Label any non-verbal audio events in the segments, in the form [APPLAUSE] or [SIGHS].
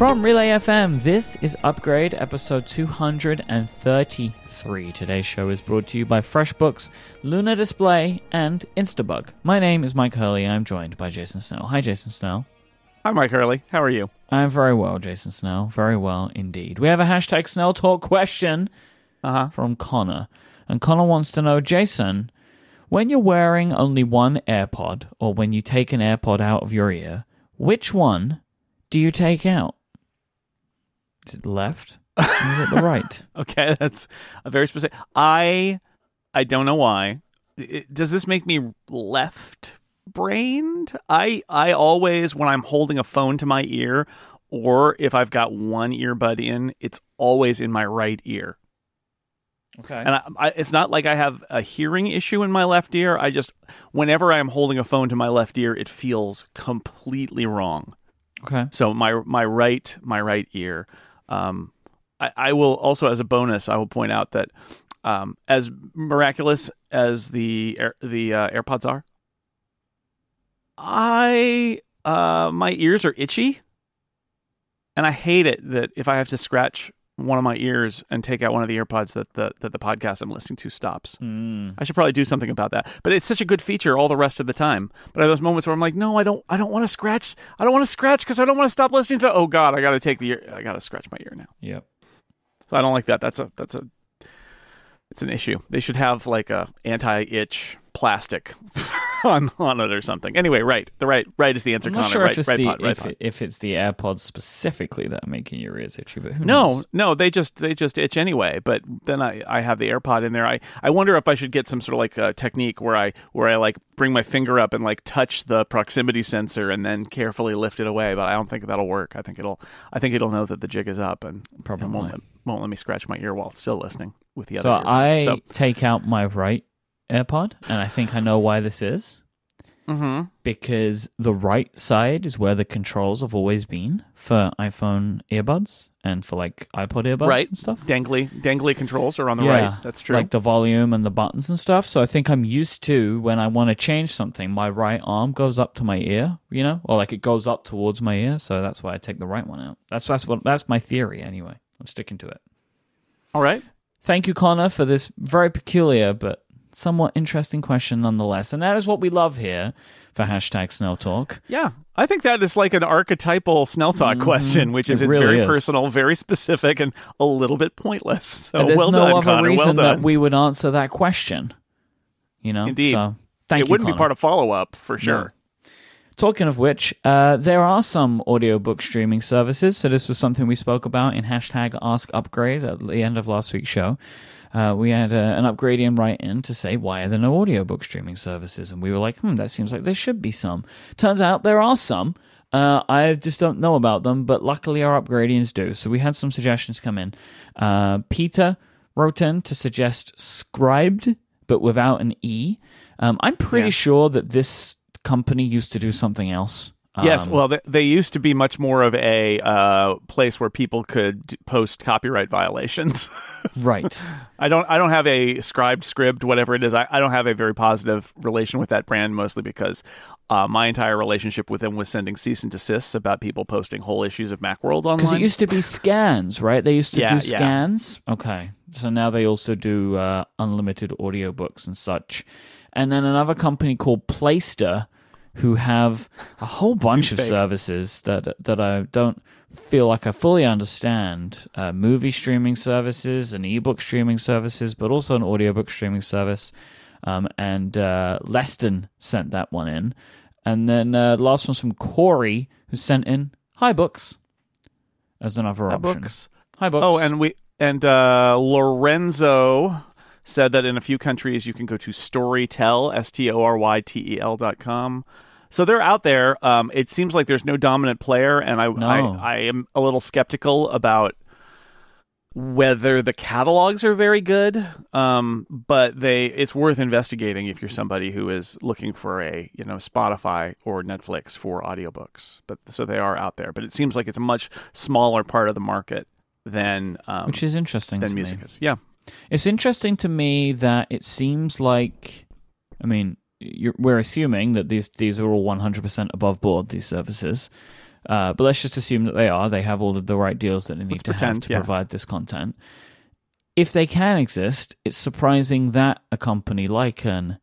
From Relay FM, this is Upgrade episode 233. Today's show is brought to you by FreshBooks, Luna Display, and Instabug. My name is Myke Hurley, and I'm joined by Jason Snell. Hi, Jason Snell. Hi, Myke Hurley. How are you? I'm very well, Jason Snell. Very well indeed. We have a hashtag Snell Talk question Uh huh. from Connor. And Connor wants to know, Jason, when you're wearing only one AirPod, or when you take an AirPod out of your ear, which one do you take out? Is it left? or is it the right? [LAUGHS] Okay, that's a very specific. I I don't know why. It- does this make me left brained? I I always when I'm holding a phone to my ear, or if I've got one earbud in, it's always in my right ear. Okay. And I, I, it's not like I have a hearing issue in my left ear. I just whenever I'm holding a phone to my left ear, it feels completely wrong. Okay. So my my right my right ear. Um, I, I will also, as a bonus, I will point out that um, as miraculous as the Air, the uh, AirPods are, I uh, my ears are itchy, and I hate it that if I have to scratch one of my ears and take out one of the earpods that the that the podcast I'm listening to stops. Mm. I should probably do something about that. But it's such a good feature all the rest of the time. But I have those moments where I'm like, no, I don't. I don't want to scratch. I don't want to scratch because I don't want to stop listening to. Oh God, I got to take the ear. I got to scratch my ear now. Yep. So I don't like that. That's a that's a it's an issue. They should have like a anti-itch plastic [LAUGHS] on on it or something. Anyway, right. The right right is the answer. I'm not Connor. sure right, if it's right the pod, right if, it, if it's the AirPods specifically that are making your ears itchy, but who No, knows? no, they just they just itch anyway. But then I, I have the AirPod in there. I, I wonder if I should get some sort of like a technique where I where I like bring my finger up and like touch the proximity sensor and then carefully lift it away. But I don't think that'll work. I think it'll I think it'll know that the jig is up and and Probably. won't let, won't let me scratch my ear while still listening with the So other. ear. I so take out my right AirPod, and I think I know why this is. mhm. because the right side is where the controls have always been for iPhone earbuds and for like iPod earbuds right and stuff. dangly dangly controls are on the Yeah, right. That's true. Like the volume and the buttons and stuff. So I think I'm used to when I want to change something, my right arm goes up to my ear, you know, or like it goes up towards my ear. So that's why I take the right one out. That's that's what that's my theory anyway. I'm sticking to it. All right. Thank you, Connor, for this very peculiar but somewhat interesting question nonetheless. And that is what we love here for hashtag Snell Talk. Yeah, I think that is like an archetypal Snell Talk question, which is Mm-hmm. It it's really very is. personal, very specific, and a little bit pointless. [LAUGHS] So there's well no done, other Connor. reason well done. that we would answer that question. You know, Indeed. So thank it you. wouldn't be part of follow up for sure. Talking of which, uh, there are some audiobook streaming services. So this was something we spoke about in hashtag Ask Upgrade at the end of last week's show. Uh, we had uh, an upgradian write in to say, why are there no audiobook streaming services? And we were like, hmm, that seems like there should be some. Turns out there are some. Uh, I just don't know about them, but luckily our upgradians do. So we had some suggestions come in. Uh, Peter wrote in to suggest Scribd, but without an E. Um, I'm pretty Yeah. sure that this company used to do something else. yes, Um, well, they, they used to be much more of a uh, place where people could post copyright violations. [LAUGHS] right. I don't. I don't have a Scribd script, whatever it is. I, I don't have a very positive relation with that brand, mostly because uh, my entire relationship with them was sending cease and desists about people posting whole issues of MacWorld online. Because it used to be scans, right? They used to Yeah, do yeah. scans. Okay. So now they also do uh, unlimited audiobooks and such. And then another company called Playster, who have a whole bunch of fake. services that that I don't feel like I fully understand. Uh, movie streaming services and ebook streaming services, but also an audiobook streaming service. Um, and uh, Leston sent that one in. And then uh, last one's from Corey, who sent in hibooks as another Uh, option. books. hibooks. Oh, and we and uh, Lorenzo said that in a few countries you can go to Storytel, S T O R Y T E L dot com. So they're out there. Um, it seems like there's no dominant player, and I, No. I I am a little skeptical about whether the catalogs are very good. Um, but they it's worth investigating if you're somebody who is looking for a you know Spotify or Netflix for audiobooks. But so they are out there. But it seems like it's a much smaller part of the market than um, which is interesting than to music me. is. Yeah. It's interesting to me that it seems like, I mean, you're, we're assuming that these these are all 100% above board these services, Uh, but let's just assume that they are. They have all of the right deals that they need Let's to have to yeah. provide this content. If they can exist, it's surprising that a company like an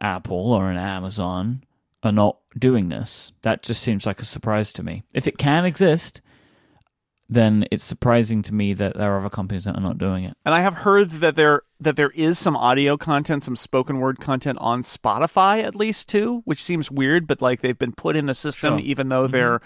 Apple or an Amazon are not doing this. That just seems like a surprise to me. If it can exist, then it's surprising to me that there are other companies that are not doing it. And I have heard that there that there is some audio content, some spoken word content on Spotify at least too, which seems weird, but like they've been put in the system Sure. even though mm-hmm. they're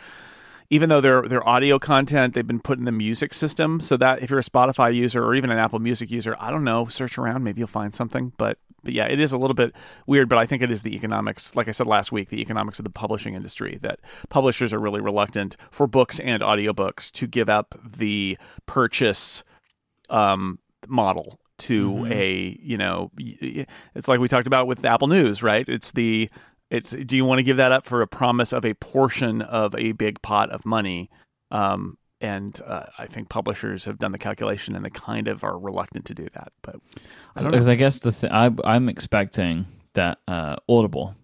even though they're they're audio content, they've been put in the music system. So that if you're a Spotify user or even an Apple Music user, I don't know, search around, maybe you'll find something. But but yeah, it is a little bit weird, but I think it is the economics, like I said last week, the economics of the publishing industry that publishers are really reluctant for books and audiobooks to give up the purchase um, model to Mhm. a you know it's like we talked about with Apple News, right? It's the it's do you want to give that up for a promise of a portion of a big pot of money? Um, and uh, I think publishers have done the calculation and they kind of are reluctant to do that. But I. Because I guess the th- I, I'm expecting that uh, Audible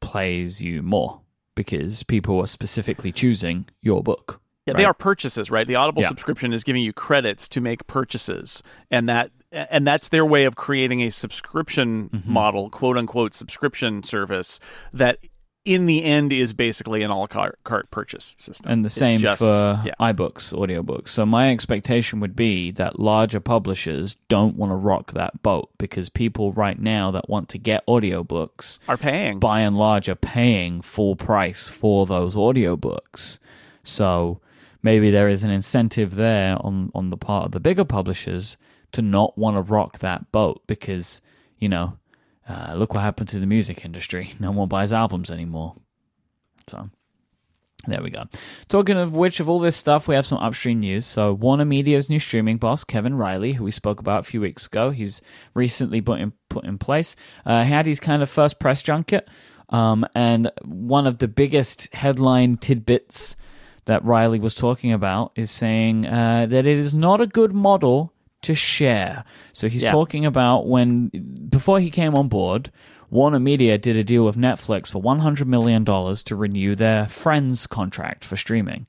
plays you more because people are specifically choosing your book. Yeah, they are purchases, right? The Audible Yeah. subscription is giving you credits to make purchases, and that and that's their way of creating a subscription Mhm. model, quote unquote subscription service that in the end is basically an a la carte carte purchase system. And the same just- for yeah. iBooks, audiobooks. So my expectation would be that larger publishers don't want to rock that boat because people right now that want to get audiobooks are paying. by and large are paying full price for those audiobooks. So maybe there is an incentive there on, on the part of the bigger publishers to not want to rock that boat because, you know, uh, look what happened to the music industry. [LAUGHS] No one buys albums anymore. So there we go. Talking of which, of all this stuff, we have some upstream news. So, Warner Media's new streaming boss, Kevin Reilly, who we spoke about a few weeks ago, he's recently put in put in place. Uh, had his kind of first press junket, um, and one of the biggest headline tidbits that Reilly was talking about is saying uh, that it is not a good model to share. So he's Yeah. talking about when before he came on board, Warner Media did a deal with Netflix for $100 million to renew their Friends contract for streaming.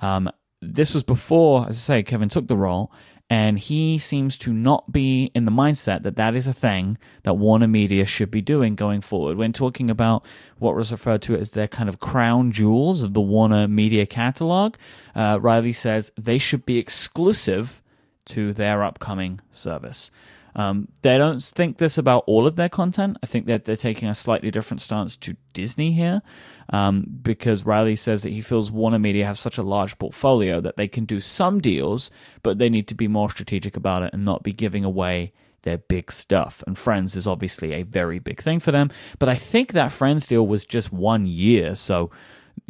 Um, this was before, as I say, Kevin took the role, and he seems to not be in the mindset that that is a thing that Warner Media should be doing going forward. When talking about what was referred to as their kind of crown jewels of the Warner Media catalog, uh, Reilly says they should be exclusive to their upcoming service. Um, they don't think this about all of their content. I think that they're taking a slightly different stance to Disney here, um, because Reilly says that he feels Warner Media has such a large portfolio that they can do some deals, but they need to be more strategic about it and not be giving away their big stuff. And Friends is obviously a very big thing for them. But I think that Friends deal was just one year, so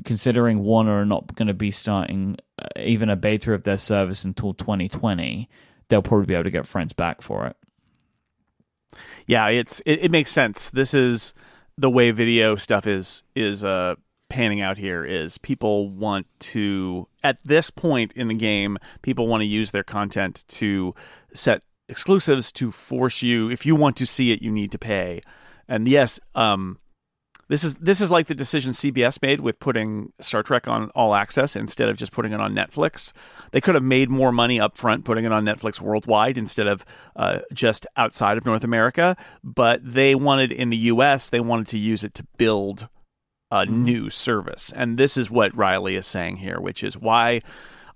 considering Warner are not going to be starting even a beta of their service until 2020, they'll probably be able to get Friends back for it. yeah, it's it, it makes sense. This is the way video stuff is is uh panning out here is people want to at this point in the game, people want to use their content to set exclusives to force you if you want to see it, you need to pay. And yes, um this is this is like the decision CBS made with putting Star Trek on all access instead of just putting it on Netflix. They could have made more money up front putting it on Netflix worldwide instead of uh, just outside of North America. But they wanted in the U.S. they wanted to use it to build a new service, and this is what Reilly is saying here, which is why.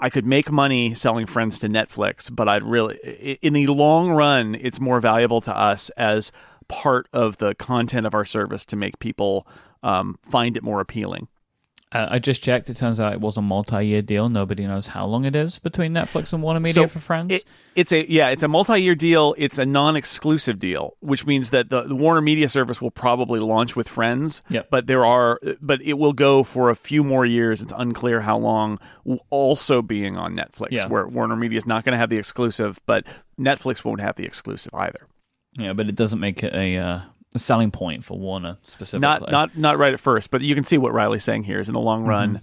I could make money selling Friends to Netflix, but I'd really, in the long run, it's more valuable to us as part of the content of our service to make people um, find it more appealing. Uh, I just checked. It turns out it was a multi-year deal. Nobody knows how long it is between Netflix and Warner Media So for Friends. It, it's a yeah, it's a multi-year deal. It's a non-exclusive deal, which means that the, the Warner Media service will probably launch with Friends. Yep. But there are, but it will go for a few more years. It's unclear how long. Also being on Netflix, Yeah. where Warner Media is not going to have the exclusive, but Netflix won't have the exclusive either. Yeah, but it doesn't make it a, uh, a selling point for Warner specifically. Not not not right at first, but you can see what Reilly's saying here is in the long run.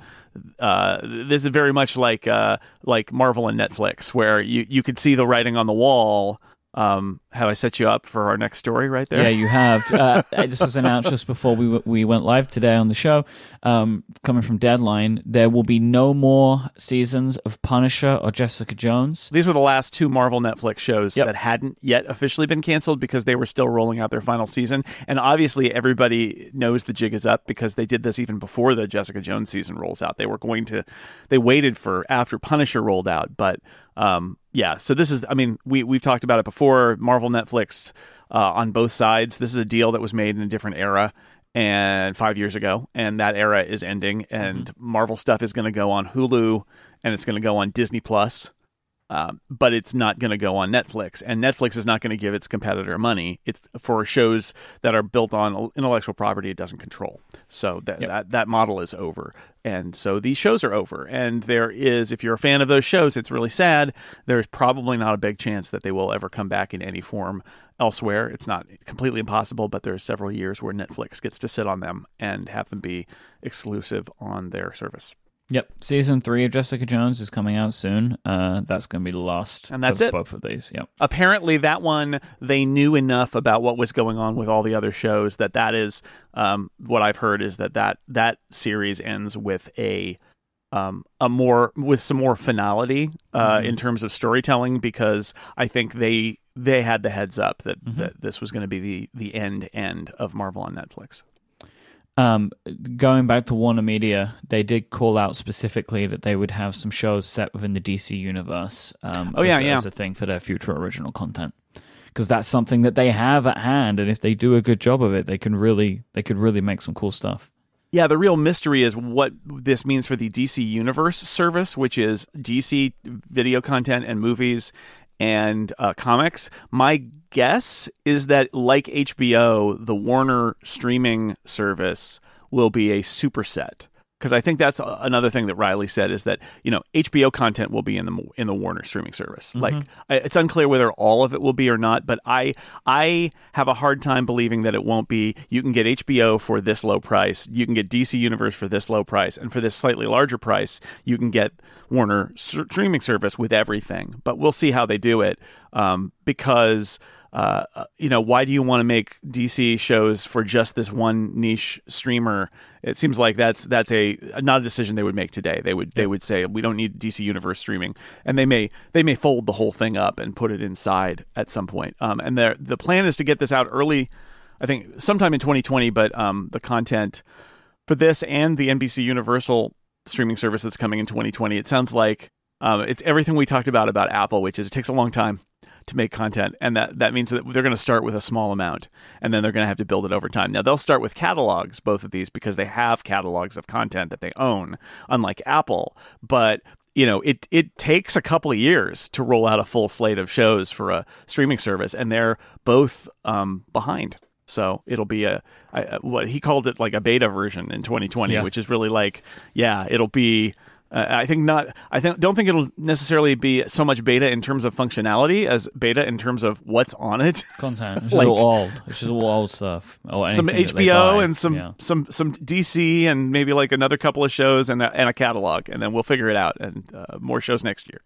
Uh, this is very much like uh, like Marvel and Netflix, where you, you could see the writing on the wall Um, have I set you up for our next story right there? Yeah, you have. Uh, this was announced just before we w- we went live today on the show. Um, coming from Deadline, there will be no more seasons of Punisher or Jessica Jones. These were the last two Marvel Netflix shows Yep. that hadn't yet officially been canceled because they were still rolling out their final season. And obviously, everybody knows the jig is up because they did this even before the Jessica Jones season rolls out. They were going to, they waited for after Punisher rolled out. But um, yeah, so this is, I mean, we, we've talked about it before Marvel Netflix uh, on both sides. This is a deal that was made in a different era. And five years ago, and that era is ending, and Marvel stuff is going to go on Hulu, and it's going to go on Disney Plus, um, but it's not going to go on Netflix, and Netflix is not going to give its competitor money. It's for shows that are built on intellectual property it doesn't control. So that Yep. that that model is over, and so these shows are over. And there is, if you're a fan of those shows, it's really sad. There's probably not a big chance that they will ever come back in any form elsewhere. It's not completely impossible, but there's several years where Netflix gets to sit on them and have them be exclusive on their service. Yep, season three of Jessica Jones is coming out soon. Uh, that's going to be the last, And that's it. Both of these. Yep. apparently that one they knew enough about what was going on with all the other shows that that is um, what I've heard is that that that series ends with a um, a more with some more finality uh, in terms of storytelling because I think they they had the heads up that, that this was going to be the the end end of Marvel on Netflix. Um, going back to Warner Media, they did call out specifically that they would have some shows set within the DC universe. Um, Oh, yeah, as, yeah. as a thing for their future original content, because that's something that they have at hand, and if they do a good job of it, they can really they could really make some cool stuff. Yeah, the real mystery is what this means for the DC Universe service, which is DC video content and movies and uh, comics. My guess is that, like HBO, the Warner streaming service will be a superset. Because I think that's another thing that Reilly said is that you know HBO content will be in the in the Warner streaming service. Like it's unclear whether all of it will be or not, but I I have a hard time believing that it won't be. You can get HBO for this low price, you can get DC Universe for this low price, and for this slightly larger price, you can get Warner streaming service with everything. But we'll see how they do it um, because uh, you know, why do you want to make DC shows for just this one niche streamer? It seems like that's that's a not a decision they would make today. They would they would say we don't need DC Universe streaming, and they may they may fold the whole thing up and put it inside at some point. Um, and the the plan is to get this out early, I think sometime in 2020. But um, the content for this and the NBC Universal streaming service that's coming in 2020, it sounds like um, it's everything we talked about about Apple, which is it takes a long time to make content, and that that means that they're going to start with a small amount, and then they're going to have to build it over time. Now they'll start with catalogs, both of these, because they have catalogs of content that they own, unlike Apple. But you know, it it takes a couple of years to roll out a full slate of shows for a streaming service, and they're both um, behind. So it'll be a, a what he called it like a beta version in 2020, Yeah. which is really like yeah, it'll be. Uh, I think not. I think don't think it'll necessarily be so much beta in terms of functionality as beta in terms of what's on it. [LAUGHS] Content, it's Like- just all old. It's just all old stuff. Or some anything that they HBO and some Yeah. some some DC and maybe like another couple of shows and a, and a catalog, and then we'll figure it out and uh, more shows next year.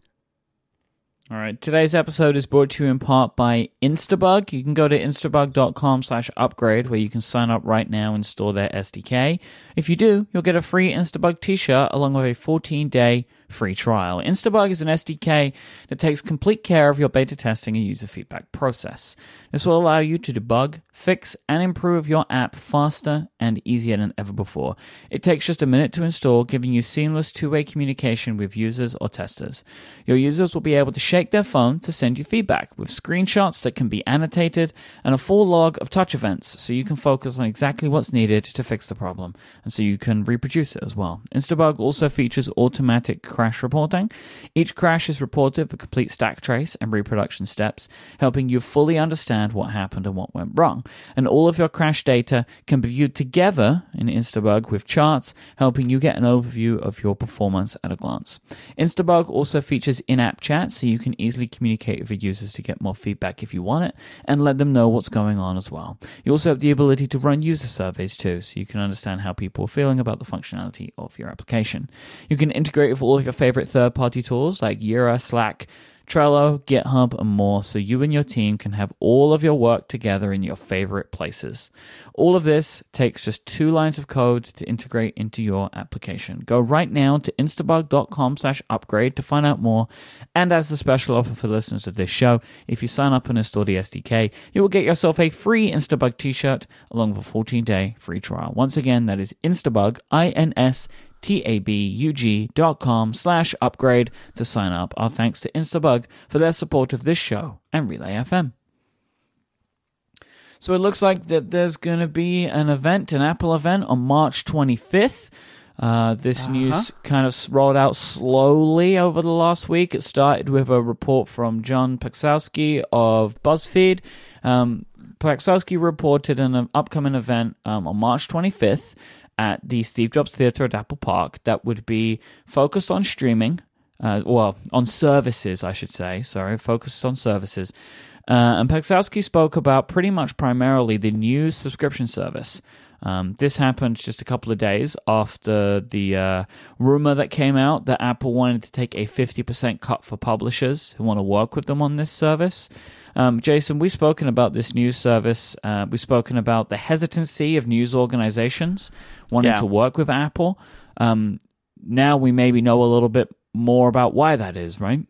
All right. Today's episode is brought to you in part by Instabug. You can go to instabug.com slash upgrade where you can sign up right now and store their SDK. If you do, you'll get a free Instabug t-shirt along with a 14-day free trial. Instabug is an SDK that takes complete care of your beta testing and user feedback process. This will allow you to debug, fix, and improve your app faster and easier than ever before. It takes just a minute to install, giving you seamless two-way communication with users or testers. Your users will be able to shake their phone to send you feedback with screenshots that can be annotated and a full log of touch events so you can focus on exactly what's needed to fix the problem and so you can reproduce it as well. Instabug also features automatic crash reporting. Each crash is reported with a complete stack trace and reproduction steps, helping you fully understand what happened and what went wrong. And all of your crash data can be viewed together in Instabug with charts, helping you get an overview of your performance at a glance. Instabug also features in-app chat, so you can easily communicate with your users to get more feedback if you want it, and let them know what's going on as well. You also have the ability to run user surveys too, so you can understand how people are feeling about the functionality of your application. You can integrate with all of your favorite third-party tools like Jira, Slack, Trello, GitHub, and more so you and your team can have all of your work together in your favorite places. All of this takes just two lines of code to integrate into your application. Go right now to instabug.com slash upgrade to find out more. And as the special offer for listeners of this show, if you sign up and install the SDK, you will get yourself a free Instabug t-shirt along with a 14-day free trial. Once again, that is Instabug, I-N-S T-A-B-U-G dot com slash upgrade to sign up. Our thanks to Instabug for their support of this show and Relay FM. So it looks like that there's going to be an event, an Apple event on March 25th. Uh, this Uh-huh. news kind of rolled out slowly over the last week. It started with a report from John Paczkowski of BuzzFeed. Um, Paczkowski reported an upcoming event um, on March 25th at the Steve Jobs Theater at Apple Park that would be focused on streaming, uh, well, on services, I should say. Sorry, focused on services. Uh, and Paczkowski spoke about pretty much primarily the new subscription service. Um, this happened just a couple of days after the uh, rumor that came out that Apple wanted to take a 50% cut for publishers who want to work with them on this service. Um, Jason, we've spoken about this news service. Uh, we've spoken about the hesitancy of news organizations wanting Yeah. to work with Apple. Um, now we maybe know a little bit more about why that is, right?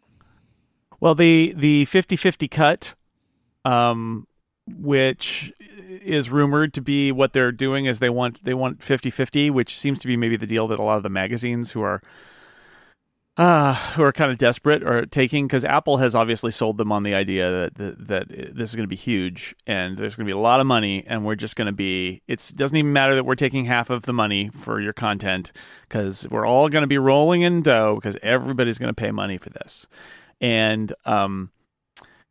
Well, the the 50-50 cut, um, which is rumored to be what they're doing, is they want they want 50-50, which seems to be maybe the deal that a lot of the magazines who are uh, who are kind of desperate are taking because Apple has obviously sold them on the idea that that, that this is going to be huge and there's going to be a lot of money and we're just going to be it doesn't even matter that we're taking half of the money for your content because we're all going to be rolling in dough because everybody's going to pay money for this. And um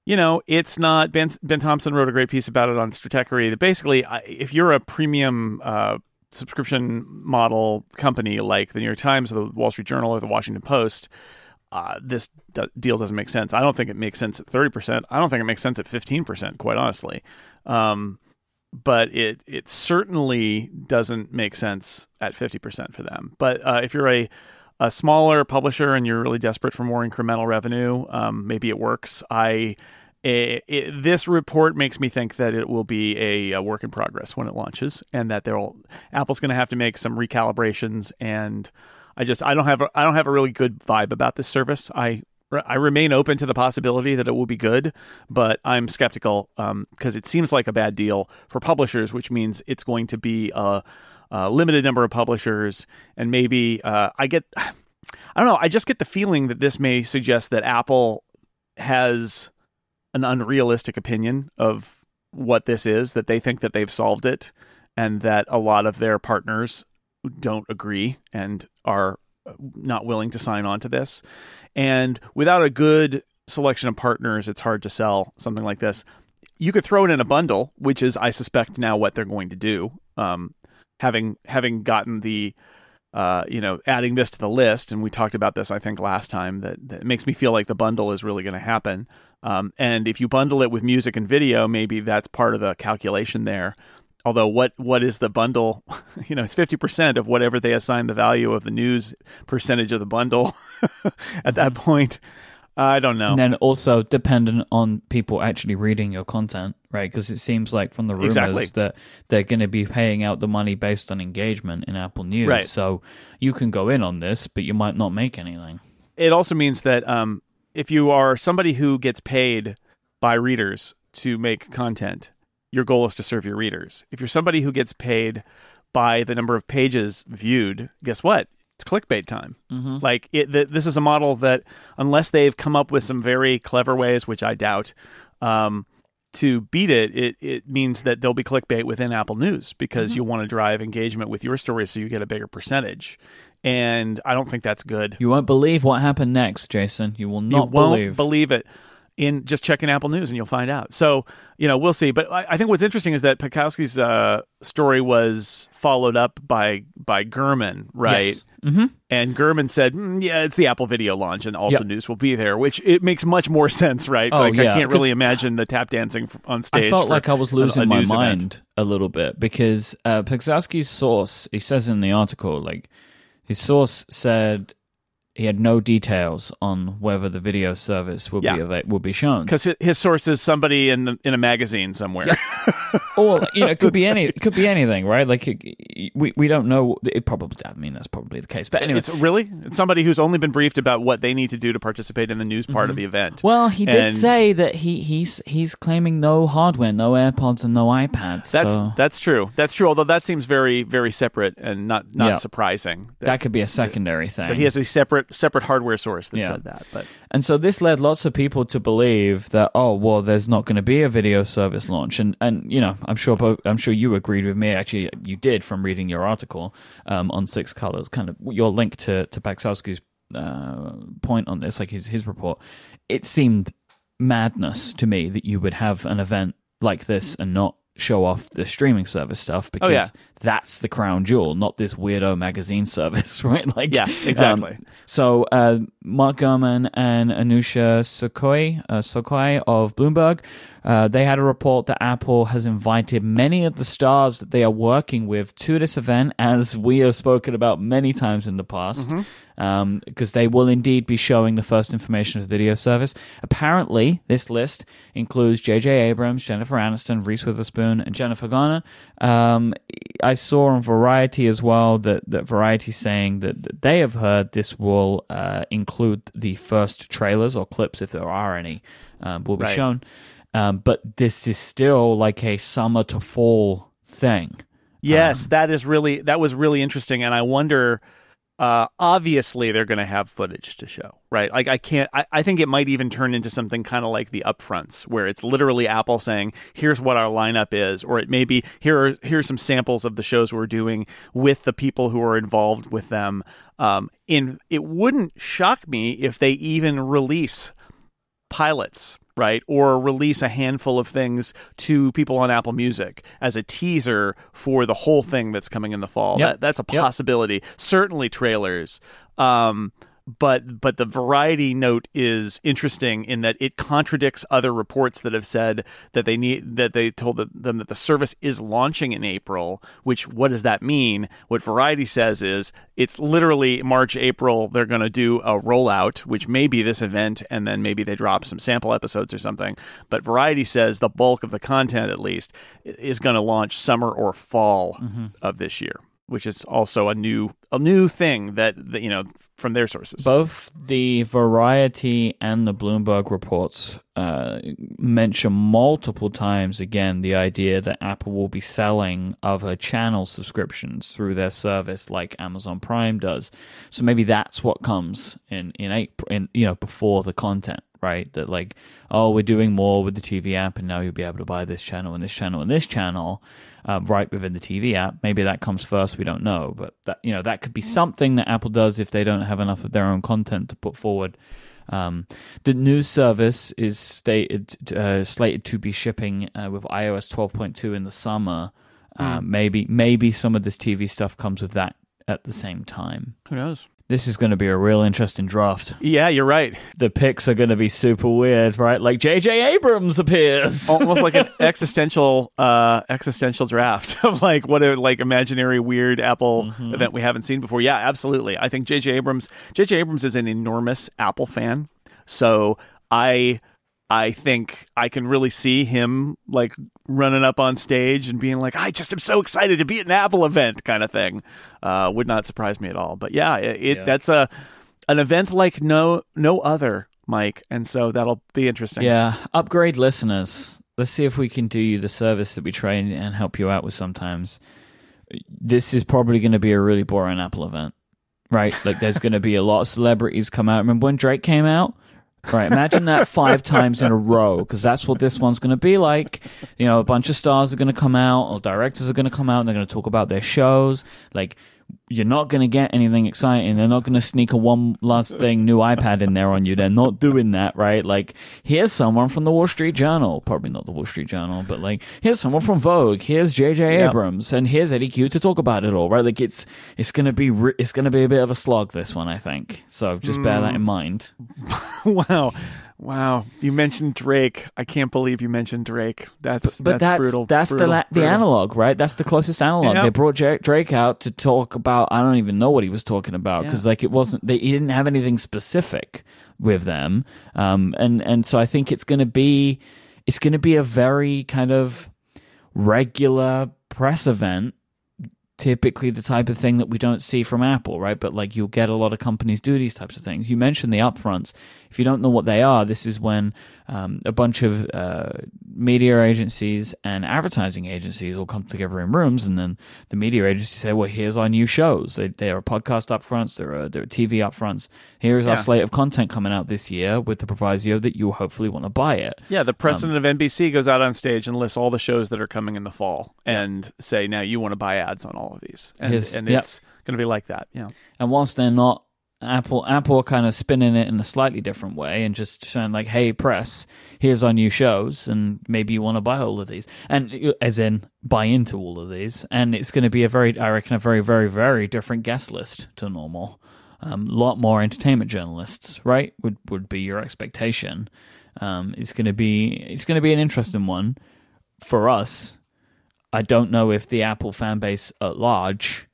you know it's not ben ben thompson wrote a great piece about it on stratechery that basically if you're a premium uh subscription model company like the New York Times or the Wall Street Journal or the Washington Post, uh, this d- deal doesn't make sense. I don't think it makes sense at 30%. I don't think it makes sense at 15%, quite honestly. Um, but it it certainly doesn't make sense at 50% for them. But uh, if you're a a smaller publisher and you're really desperate for more incremental revenue, um, maybe it works. I it, it, this report makes me think that it will be a, a, work in progress when it launches, and that there'll Apple's going to have to make some recalibrations. And I just I don't have a, I don't have a really good vibe about this service. I I remain open to the possibility that it will be good, but I'm skeptical because um, it seems like a bad deal for publishers, which means it's going to be a, a limited number of publishers, and maybe uh, I get [SIGHS] I don't know. I just get the feeling that this may suggest that Apple has an unrealistic opinion of what this is, that they think that they've solved it, and that a lot of their partners don't agree and are not willing to sign on to this. And without a good selection of partners, it's hard to sell something like this. You could throw it in a bundle, which is, I suspect, now what they're going to do. Um, having having gotten the uh, you know, adding this to the list, and we talked about this, I think, last time, that, that makes me feel like the bundle is really going to happen. Um, and if you bundle it with music and video, maybe that's part of the calculation there. Although, what what is the bundle? [LAUGHS] you know, it's fifty percent of whatever they assign the value of the news percentage of the bundle. [LAUGHS] At that point, I don't know. And then also dependent on people actually reading your content, right? Because it seems like from the rumors Exactly. that they're going to be paying out the money based on engagement in Apple News. Right. So you can go in on this, but you might not make anything. it also means that um, if you are somebody who gets paid by readers to make content, your goal is to serve your readers. If you're somebody who gets paid by the number of pages viewed, guess what? It's clickbait time. Mm-hmm. Like it, th- this is a model that, unless they've come up with some very clever ways, which I doubt, um, to beat it, it it means that there'll be clickbait within Apple News because mm-hmm. you want to drive engagement with your story, so you get a bigger percentage. And I don't think that's good You won't believe what happened next, Jason. You will you not won't believe. believe it in just checking Apple News and you'll find out. So, you know, we'll see. But I, I think what's interesting is that Paczkowski's uh, story was followed up by by Gurman, right? Yes. Mm-hmm. And Gurman said, "Mm, "Yeah, it's the Apple Video launch, and also Yep. News will be there," which it makes much more sense, right? Oh, like yeah, I can't really imagine the tap dancing on stage. I felt like I was losing a my mind event. a little bit because uh, Paczkowski's source, he says in the article, like his source said he had no details on whether the video service would Yeah. be would be shown. Because his source is somebody in the in a magazine somewhere. [LAUGHS] or you know, it could be any, it could be anything, right? Like it- we we don't know. It probably, I mean, that's probably the case. But anyway, It's really it's somebody who's only been briefed about what they need to do to participate in the news part of the event. Mm-hmm. well, he did And say that he he's he's claiming no hardware, no AirPods, and no iPads. that's so that's true. That's true. Although that seems very very separate and not not Yeah. surprising. That, that could be a secondary thing. that he has a separate separate hardware source that Yeah. said that. But And so this led lots of people to believe that oh well, there's not going to be a video service launch, and and you know I'm sure both, I'm sure you agreed with me. Actually, you did from reading your article um, on Six Colors, kind of your link to to Paczkowski's uh, point on this, like his his report. It seemed madness to me that you would have an event like this and not show off the streaming service stuff because Oh, yeah. That's the crown jewel, not this weirdo magazine [LAUGHS] service, [LAUGHS] right? Like, Yeah, exactly. um, so uh, Mark Gurman and Anousha Sakoui, uh, Sakoui of Bloomberg, uh, they had a report that Apple has invited many of the stars that they are working with to this event, as we have spoken about many times in the past, because they will indeed be showing the first information of the video service. Apparently, this list includes J.J. Abrams, Jennifer Aniston, Reese Witherspoon, and Jennifer Garner. Um, I saw on Variety as well that, that Variety saying that, that they have heard this will uh, include the first trailers or clips, if there are any, um, will be Right. shown. Um, but this is still like a summer to fall thing. Yes, that is really that was really interesting, and I wonder. Uh, obviously, they're going to have footage to show, right? Like, I can't. I, I think it might even turn into something kind of like the upfronts, where it's literally Apple saying, "Here's what our lineup is," or it may be, "Here are here's some samples of the shows we're doing with the people who are involved with them." Um, in it wouldn't shock me if they even release pilots, right? Or release a handful of things to people on Apple Music as a teaser for the whole thing that's coming in the fall. Yep. That, that's a Yep. possibility. Certainly trailers. Um, but but the variety note is interesting in that it contradicts other reports that have said that they need that they told them that the service is launching in April. Which what does that mean? What Variety says is it's literally March April. They're going to do a rollout, which may be this event, and then maybe they drop some sample episodes or something. But Variety says the bulk of the content, at least, is going to launch summer or fall mm-hmm. of this year. Which is also a new a new thing that, that you know from their sources. Both the Variety and the Bloomberg reports uh, mention multiple times again the idea that Apple will be selling other channel subscriptions through their service, like Amazon Prime does. So maybe that's what comes in in April, in you know before the content, right? That like, oh, we're doing more with the TV app, and now you'll be able to buy this channel and this channel and this channel. Uh, right within the TV app, maybe that comes first. We don't know, but that you know that could be something that Apple does if they don't have enough of their own content to put forward. Um, the news service is stated uh, slated to be shipping uh, with iOS 12.2 in the summer. Uh, maybe maybe some of this TV stuff comes with that at the same time. Who knows? This is going to be a real interesting draft. Yeah, you're right. The picks are going to be super weird, right? Like J.J. Abrams appears. almost like an [LAUGHS] existential uh existential draft [LAUGHS] of like what a like imaginary weird apple Mm-hmm. event we haven't seen before yeah absolutely i think jj abrams jj abrams is an enormous apple fan so i i think i can really see him like running up on stage and being like i just am so excited to be at an apple event kind of thing uh would not surprise me at all but yeah it, it Yeah. that's a an event like no no other Myke and so that'll be interesting Yeah, upgrade listeners. Let's see if we can do you the service that we try and- and help you out with sometimes. This is probably going to be a really boring Apple event, right? Like, there's going to be a lot of celebrities come out. Remember when Drake came out? Right, imagine that five times in a row, because that's what this one's going to be like. You know, a bunch of stars are going to come out, or directors are going to come out, and they're going to talk about their shows. Like, you're not going to get anything exciting. They're not going to sneak a one last thing new iPad in there on you. They're not doing that, right? Like, here's someone from the Wall Street Journal. Probably not the Wall Street Journal, but like, here's someone from Vogue. Here's J.J. Yep. Abrams, and here's Eddy Cue to talk about it all, right? Like, it's it's going to be re- it's going to be a bit of a slog this one, I think. So just bear that hmm. in mind. [LAUGHS] wow. Wow. You mentioned Drake. I can't believe you mentioned Drake. That's But that's, that's brutal. that's brutal, the la- the analog, right? That's the closest analog. Yep. They brought Drake out to talk about I, I don't even know what he was talking about because Yeah. like it wasn't they he didn't have anything specific with them, um, and and so I think it's going to be it's going to be a very kind of regular press event typically the type of thing that we don't see from Apple, right? But like you'll get a lot of companies do these types of things. You mentioned the upfronts. If you don't know what they are, this is when um, a bunch of uh, media agencies and advertising agencies will come together in rooms, and then the media agencies say, "Well, here's our new shows. They, they are podcast upfronts. There are there are TV upfronts. Here's our slate of content coming out this year with the proviso that you hopefully want to buy it." Yeah, the president Um, of NBC goes out on stage and lists all the shows that are coming in the fall, and say, "Now you want to buy ads on all of these," and, and yep. it's going to be like that. Yeah, And whilst they're not Apple, Apple kind of spinning it in a slightly different way and just saying like, "Hey, press, here's our new shows, and maybe you want to buy all of these," and uh, as in buy into all of these. And it's going to be a very, I reckon, a very, very, very different guest list to normal. A um, lot more entertainment journalists, right? Would would be your expectation. Um, it's going to be it's going to be an interesting one for us. I don't know if the Apple fan base at large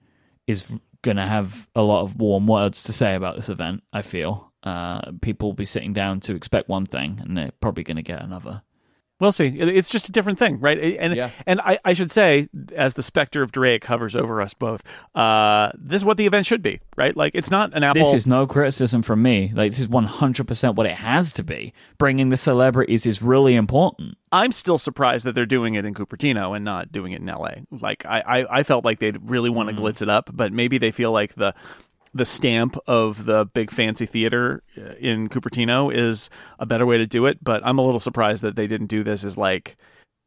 is going to have a lot of warm words to say about this event. I feel uh, people will be sitting down to expect one thing, and they're probably going to get another. We'll see. It's just a different thing, right? And Yeah. and I, I should say, as the specter of Drake hovers over us both, uh, this is what the event should be, right? Like it's not an Apple. This is no criticism from me. Like this is one hundred percent what it has to be. Bringing the celebrities is really important. I'm still surprised that they're doing it in Cupertino and not doing it in LA. Like I, I, I felt like they'd really want to Mm. glitz it up, but maybe they feel like the the stamp of the big fancy theater uh, in Cupertino is a better way to do it. But I'm a little surprised that they didn't do this as like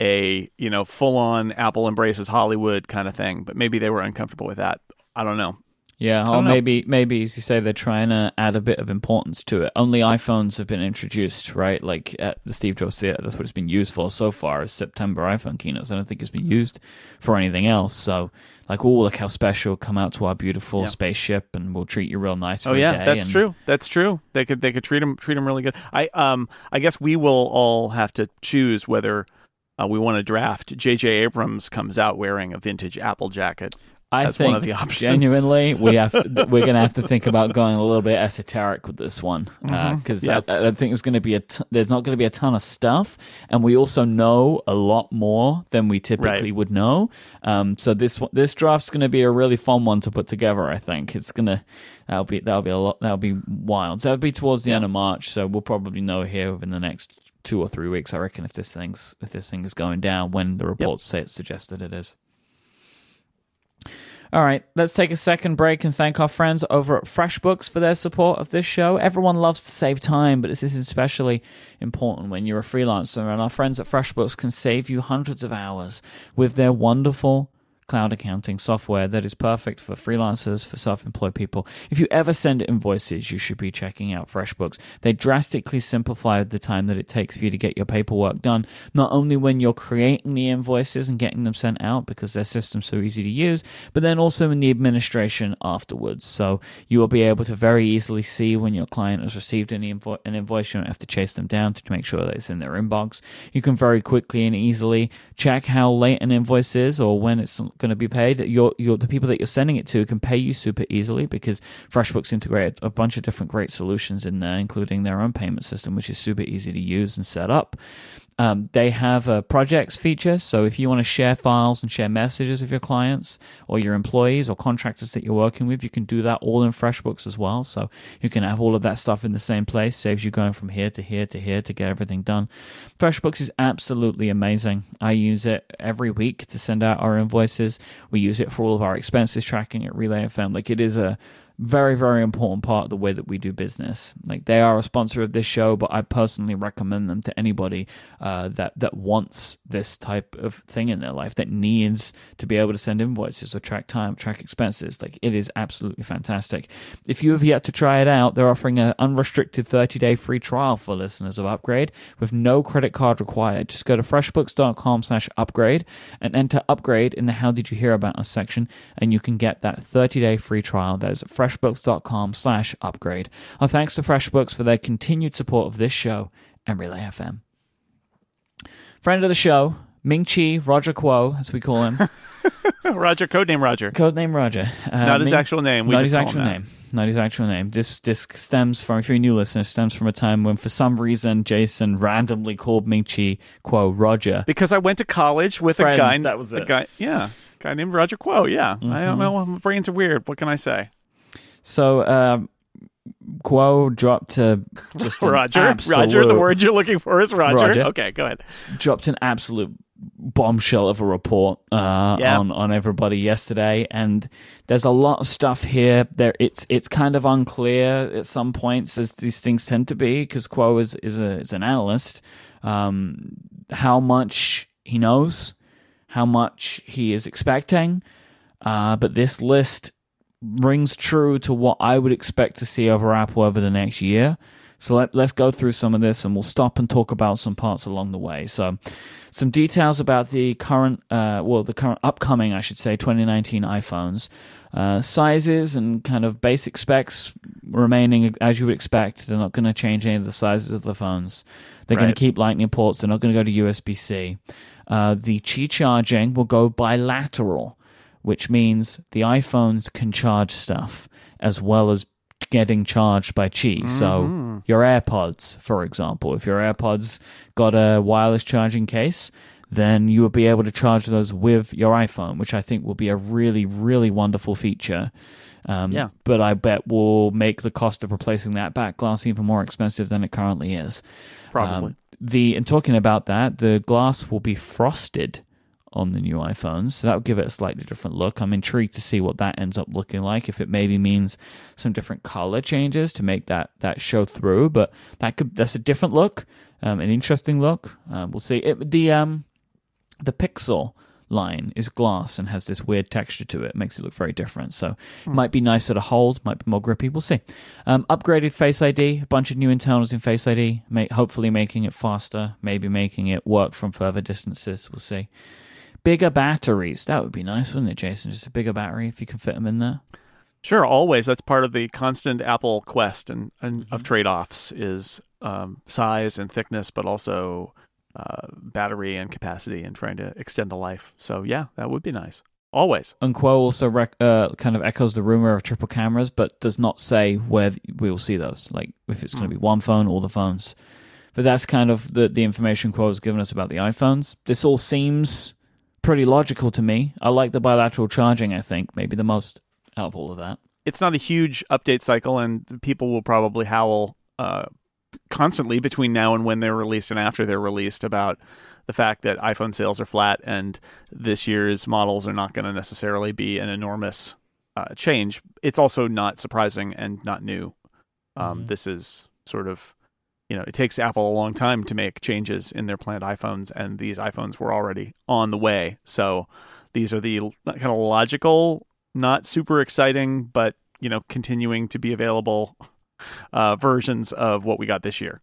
a you know full on Apple embraces Hollywood kind of thing. But maybe they were uncomfortable with that. I don't know. Yeah, or maybe maybe as you say, they're trying to add a bit of importance to it. Only iPhones have been introduced, right? Like at the Steve Jobs Theater, that's what it's been used for so far. Is September iPhone keynotes. I don't think it's been used for anything else. So, like, oh, look how special! Come out to our beautiful Yeah. spaceship, and we'll treat you real nice. For Oh yeah, that's and- true. That's true. They could they could treat them treat them really good. I um I guess we will all have to choose whether uh, we want to draft. J.J. Abrams comes out wearing a vintage Apple jacket. I That's think one of the [LAUGHS] options. genuinely we have to, we're going to have to think about going a little bit esoteric with this one because Mhm. Yeah. I, I don't think there's going to be a t- there's not going to be a ton of stuff, and we also know a lot more than we typically Right. would know. Um, so this this draft's going to be a really fun one to put together. I think it's gonna that'll be that'll be a lot that'll be wild. So that'll be towards the end of March. So we'll probably know here within the next two or three weeks. I reckon if this thing's if this thing is going down when the reports say it suggested it is. All right, let's take a second break and thank our friends over at FreshBooks for their support of this show. Everyone loves to save time, but this is especially important when you're a freelancer, and our friends at FreshBooks can save you hundreds of hours with their wonderful cloud accounting software that is perfect for freelancers, for self employed people. If you ever send invoices, you should be checking out FreshBooks. They drastically simplify the time that it takes for you to get your paperwork done, not only when you're creating the invoices and getting them sent out because their system's so easy to use, but then also in the administration afterwards. So you will be able to very easily see when your client has received an, invo- an invoice. You don't have to chase them down to make sure that it's in their inbox. You can very quickly and easily check how late an invoice is or when it's going to be paid. That your, your, the people that you're sending it to can pay you super easily because FreshBooks integrated a bunch of different great solutions in there, including their own payment system, which is super easy to use and set up. Um, they have a projects feature, so if you want to share files and share messages with your clients or your employees or contractors that you're working with, you can do that all in FreshBooks as well. So you can have all of that stuff in the same place, saves you going from here to here to here to get everything done. FreshBooks is absolutely amazing. I use it every week to send out our invoices. We use it for all of our expenses tracking at Relay FM. Like it is a very very important part of the way that we do business. Like they are a sponsor of this show but i personally recommend them to anybody uh, that that wants this type of thing in their life that needs to be able to send invoices or track time track expenses. Like it is absolutely fantastic. If you have yet to try it out they're offering an unrestricted 30 day free trial for listeners of upgrade with no credit card required. Just go to freshbooks.com slash upgrade and enter upgrade in the how did you hear about us section and you can get that 30 day free trial. That is at freshbooks.com slash upgrade our thanks to freshbooks for their continued support of this show and relay fm friend of the show Ming Chi, Roger Kuo, as we call him, [LAUGHS] Roger, codename Roger. codename Roger. Uh, Not his Ming- actual name. We not just his actual name. Not his actual name. This this stems from, if you're a new listener, stems from a time when, for some reason, Jason randomly called Ming Chi Kuo Roger. Because I went to college with Friends, a guy. that was a it. Mm-hmm. guy, yeah, guy named Roger Quo. Yeah, I don't know. My brains are weird. What can I say? So um, dropped a just [LAUGHS] Roger. absolute, Roger. The word you're looking for is Roger. Roger. Okay, go ahead. dropped an absolute bombshell of a report uh, Yeah. on on everybody yesterday, and there's a lot of stuff here. There, it's it's kind of unclear at some points, as these things tend to be, because Kuo is is a is an analyst. Um, how much he knows, how much he is expecting, uh, but this list rings true to what I would expect to see over Apple over the next year. So let, let's go through some of this and we'll stop and talk about some parts along the way. So, some details about the current, uh, well, the current upcoming, I should say, 2019 iPhones. Uh, sizes and kind of basic specs remaining as you would expect. They're not going to change any of the sizes of the phones. They're going to keep Lightning ports. They're not going to go to USB C. Uh, the Qi charging will go bilateral, which means the iPhones can charge stuff as well as getting charged by Qi. So your AirPods, for example, if your AirPods got a wireless charging case, then you will be able to charge those with your iPhone, which I think will be a really, really wonderful feature. Um, Yeah. But I bet will make the cost of replacing that back glass even more expensive than it currently is. Probably. Um, the and talking about that, the glass will be frosted on the new iPhones, so that will give it a slightly different look. I'm intrigued to see what that ends up looking like. If it maybe means some different color changes to make that that show through, but that could that's a different look, um, an interesting look. Um, we'll see. It, the um the Pixel line is glass and has this weird texture to it. Makes it look very different. So it might be nicer to hold, might be more grippy. We'll see. Um, upgraded Face ID, a bunch of new internals in Face ID, make, hopefully making it faster, maybe making it work from further distances. We'll see. Bigger batteries. That would be nice, wouldn't it, Jason? Just a bigger battery if you can fit them in there. Sure, always. That's part of the constant Apple quest and, and Mm-hmm. of trade offs is um, size and thickness, but also uh, battery and capacity and trying to extend the life. So yeah, that would be nice. Always. And Kuo also rec- uh, kind of echoes the rumor of triple cameras, but does not say where we will see those. Like if it's going to be one phone, all the phones. But that's kind of the the information Kuo has given us about the iPhones. This all seems pretty logical to me. I like the bilateral charging. I think maybe the most out of all of that. It's not a huge update cycle, and people will probably howl uh, constantly between now and when they're released and after they're released about the fact that iPhone sales are flat and this year's models are not going to necessarily be an enormous uh, change. It's also not surprising and not new. Um, Mhm. This is sort of, you know, it takes Apple a long time to make changes in their planned iPhones, and these iPhones were already on the way. So these are the kind of logical, not super exciting, but you know, continuing to be available [LAUGHS] uh, versions of what we got this year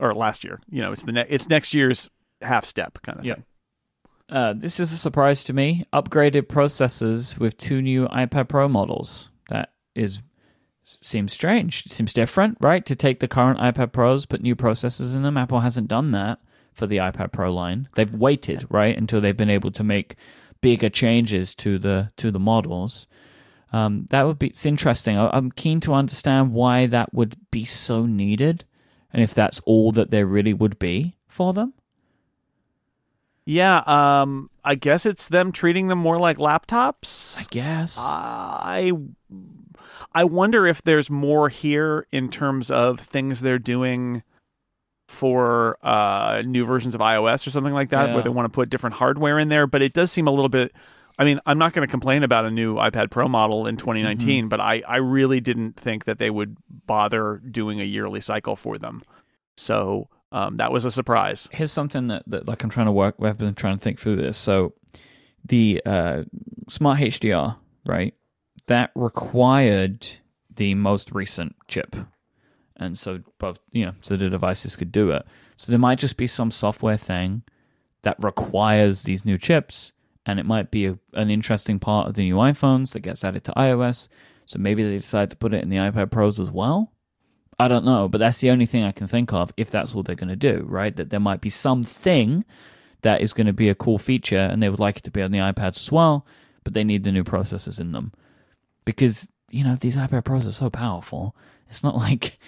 or last year. You know, it's the ne- it's next year's half step kind of Yeah. thing. Uh, this is a surprise to me. Upgraded processors with two new iPad Pro models. That is seems strange. It seems different, right? To take the current iPad Pros, put new processors in them. Apple hasn't done that for the iPad Pro line. They've waited, right, until they've been able to make bigger changes to the to the models. Um, that would be it's interesting. I, I'm keen to understand why that would be so needed, and if that's all that there really would be for them. Yeah, um, I guess it's them treating them more like laptops. I guess. I I wonder if there's more here in terms of things they're doing for uh, new versions of iOS or something like that, Yeah. where they want to put different hardware in there. But it does seem a little bit. I mean, I'm not going to complain about a new iPad Pro model in 2019, but I, I really didn't think that they would bother doing a yearly cycle for them. So um, that was a surprise. here's something that, that like I'm trying to work. I've been trying to think through this. So the uh, smart HDR, right? That required the most recent chip, and so both you know, so the devices could do it. So there might just be some software thing that requires these new chips, and it might be a, an interesting part of the new iPhones that gets added to iOS. So maybe they decide to put it in the iPad Pros as well. I don't know, but that's the only thing I can think of if that's all they're going to do, right? That there might be something that is going to be a cool feature and they would like it to be on the iPads as well, but they need the new processors in them. Because, you know, these iPad Pros are so powerful. It's not [LAUGHS] like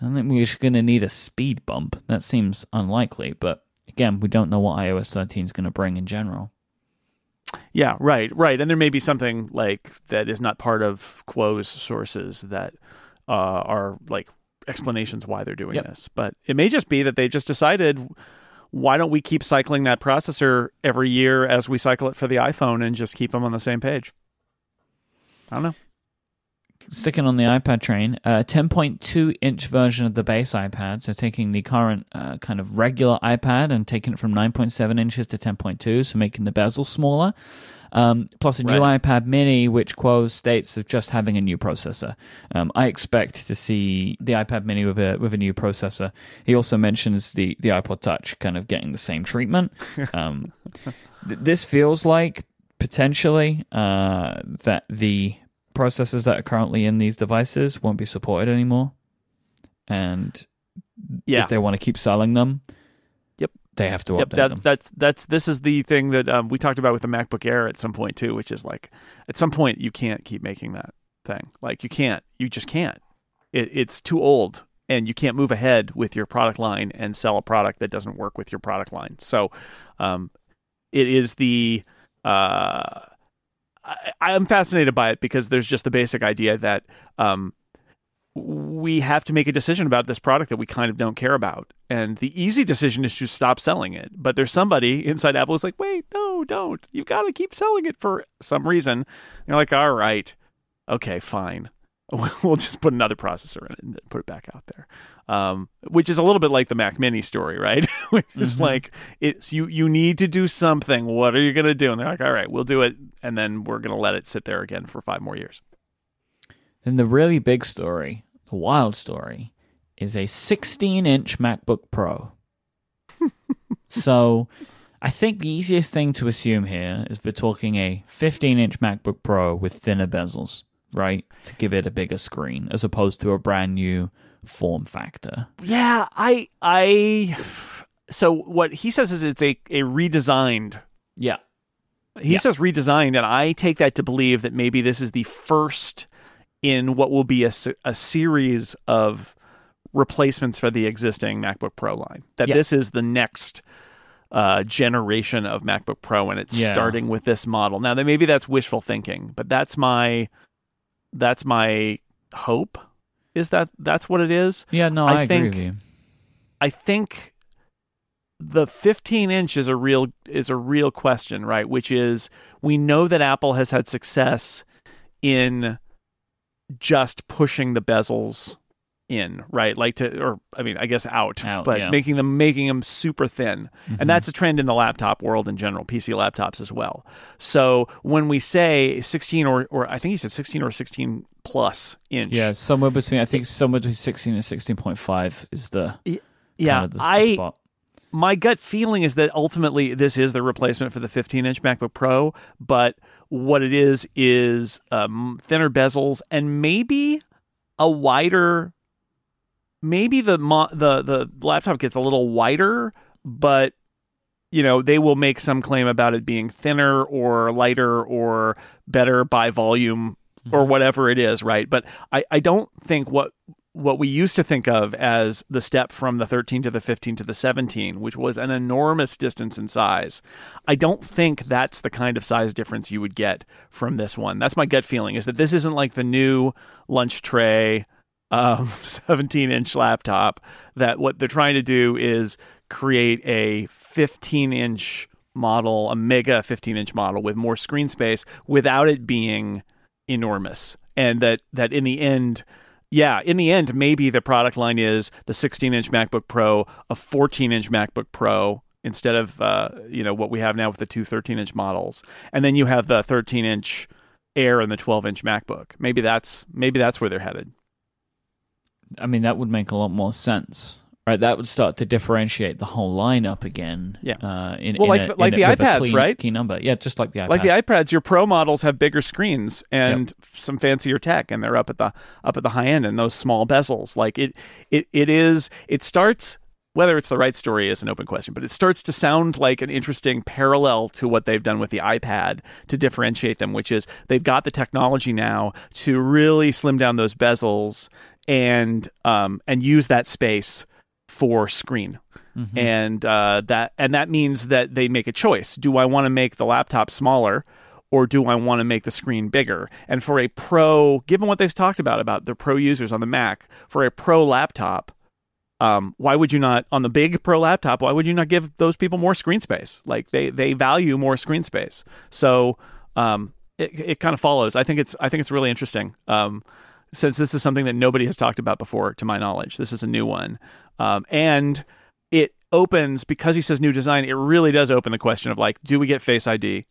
I don't think we're just going to need a speed bump. That seems unlikely, but again, we don't know what iOS 13 is going to bring in general. Yeah, right, right. And there may be something like that is not part of Kuo's sources that uh, are like explanations why they're doing Yep. this. But it may just be that they just decided why don't we keep cycling that processor every year as we cycle it for the iPhone and just keep them on the same page? I don't know. Sticking on the iPad train, a 10.2 inch version of the base iPad, so taking the current uh, kind of regular iPad and taking it from 9.7 inches to 10.2, so making the bezel smaller. Um, plus a new Right. iPad mini, which Kuo states of just having a new processor. Um, I expect to see the iPad mini with a with a new processor. He also mentions the the iPod Touch kind of getting the same treatment. [LAUGHS] Um, th- this feels like potentially uh, that the processors that are currently in these devices won't be supported anymore, and Yeah. if they want to keep selling them, Yep. they have to Yep, update that's them. that's that's this is the thing that um, we talked about with the MacBook Air at some point too, which is like at some point you can't keep making that thing. Like you can't, you just can't. It, it's too old, and you can't move ahead with your product line and sell a product that doesn't work with your product line. So, um, it is the uh, I, I'm fascinated by it because there's just the basic idea that um, we have to make a decision about this product that we kind of don't care about. And the easy decision is to stop selling it. But there's somebody inside Apple who's like, wait, no, don't. You've got to keep selling it for some reason. And you're like, all right, okay, fine. [LAUGHS] We'll just put another processor in it and put it back out there. Um, which is a little bit like the Mac Mini story, right? which is Mhm. like it's you you need to do something. What are you gonna do? And they're like, all right, we'll do it, and then we're gonna let it sit there again for five more years. Then the really big story, the wild story, is a 16 inch MacBook Pro. [LAUGHS] so I think the easiest thing to assume here is we're talking a 15 inch MacBook Pro with thinner bezels, right? To give it a bigger screen as opposed to a brand new form factor. Yeah, I I so what he says is it's a a redesigned. Yeah. He Yeah. says redesigned, and I take that to believe that maybe this is the first in what will be a, a series of replacements for the existing MacBook Pro line. That Yeah. this is the next uh, generation of MacBook Pro, and it's Yeah. starting with this model. Now, maybe that's wishful thinking, but that's my that's my hope. Is that that's what it is? Yeah, no, I I, agree think- with you. I think the 15 inch is a real is a real question, right? Which is we know that Apple has had success in just pushing the bezels in, right? Like to or I mean, I guess out, Out, but yeah. making them making them super thin. Mhm. And that's a trend in the laptop world in general, PC laptops as well. So when we say 16 or or I think he said 16 or 16 plus inch. yeah, somewhere between I think somewhere between 16 and 16.5 is the Yeah, kind of the, the I spot. my gut feeling is that ultimately this is the replacement for the 15 inch MacBook Pro, but what it is is um, thinner bezels and maybe a wider. Maybe the mo- the the laptop gets a little wider, but you know they will make some claim about it being thinner or lighter or better by volume or whatever it is, right? But I, I don't think what what we used to think of as the step from the 13 to the 15 to the 17, which was an enormous distance in size. I don't think that's the kind of size difference you would get from this one. That's my gut feeling is that this isn't like the new lunch tray um, [LAUGHS] 17 inch laptop that what they're trying to do is create a 15 inch model, a mega 15 inch model with more screen space without it being enormous. And that, that in the end, yeah, in the end, maybe the product line is the 16 inch MacBook Pro, a 14 inch MacBook Pro instead of uh, you know what we have now with the two 13 inch models, and then you have the 13 inch Air and the 12 inch MacBook. Maybe that's maybe that's where they're headed. I mean, that would make a lot more sense, right? That would start to differentiate the whole lineup again. Yeah. Uh, in, Well, in like- a- like the a, with a iPads, clean, right? Key number. Yeah, just like the iPads. Like the iPads, your Pro models have bigger screens and some fancier tech, and they're up at the up at the high end and those small bezels. Like it, it, it is. It starts whether it's the right story is an open question, but it starts to sound like an interesting parallel to what they've done with the iPad to differentiate them, which is they've got the technology now to really slim down those bezels and um, and use that space for screen. Mm-hmm. And uh, that and that means that they make a choice. Do I want to make the laptop smaller? Or do I want to make the screen bigger? And for a pro, given what they've talked about about the pro users on the Mac, for a pro laptop, um, why would you not on the big pro laptop why would you not give those people more screen space like they they value more screen space so um, it, it kind of follows i think it's i think it's really interesting um, since this is something that nobody has talked about before to my knowledge this is a new one um, and it opens because he says new design it really does open the question of like do we get face id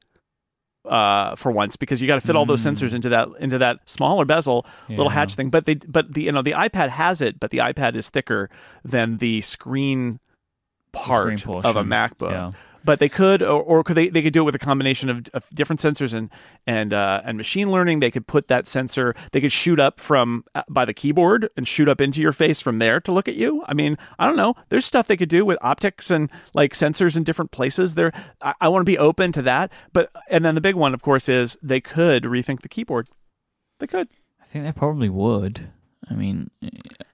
uh, for once because you got to fit all those Mm. sensors into that into that smaller bezel little hatch thing. But they but the you know the iPad has it, but the iPad is thicker than the screen part screen of a MacBook. yeah. But they could, or, or could they? They could do it with a combination of, of different sensors and and uh, and machine learning. They could put that sensor. They could shoot up from uh, by the keyboard and shoot up into your face from there to look at you. I mean, I don't know. There's stuff they could do with optics and like sensors in different places. There, I, I want to be open to that. But and then the big one, of course, is they could rethink the keyboard. They could. I think they probably would. I mean,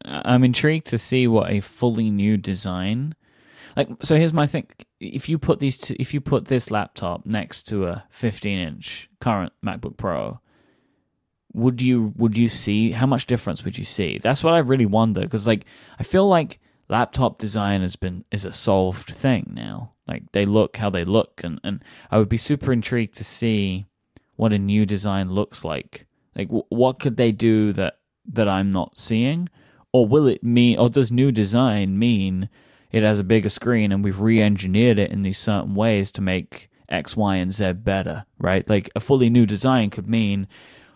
I'm intrigued to see what a fully new design. Like, so here's my thing: if you put these, two, if you put this laptop next to a 15 inch current MacBook Pro, would you would you see how much difference would you see? That's what I really wonder because, like, I feel like laptop design has been is a solved thing now. Like, they look how they look, and and I would be super intrigued to see what a new design looks like. Like, w- what could they do that that I'm not seeing, or will it mean, or does new design mean it has a bigger screen and we've re-engineered it in these certain ways to make X, Y, and Z better? Right? Like a fully new design could mean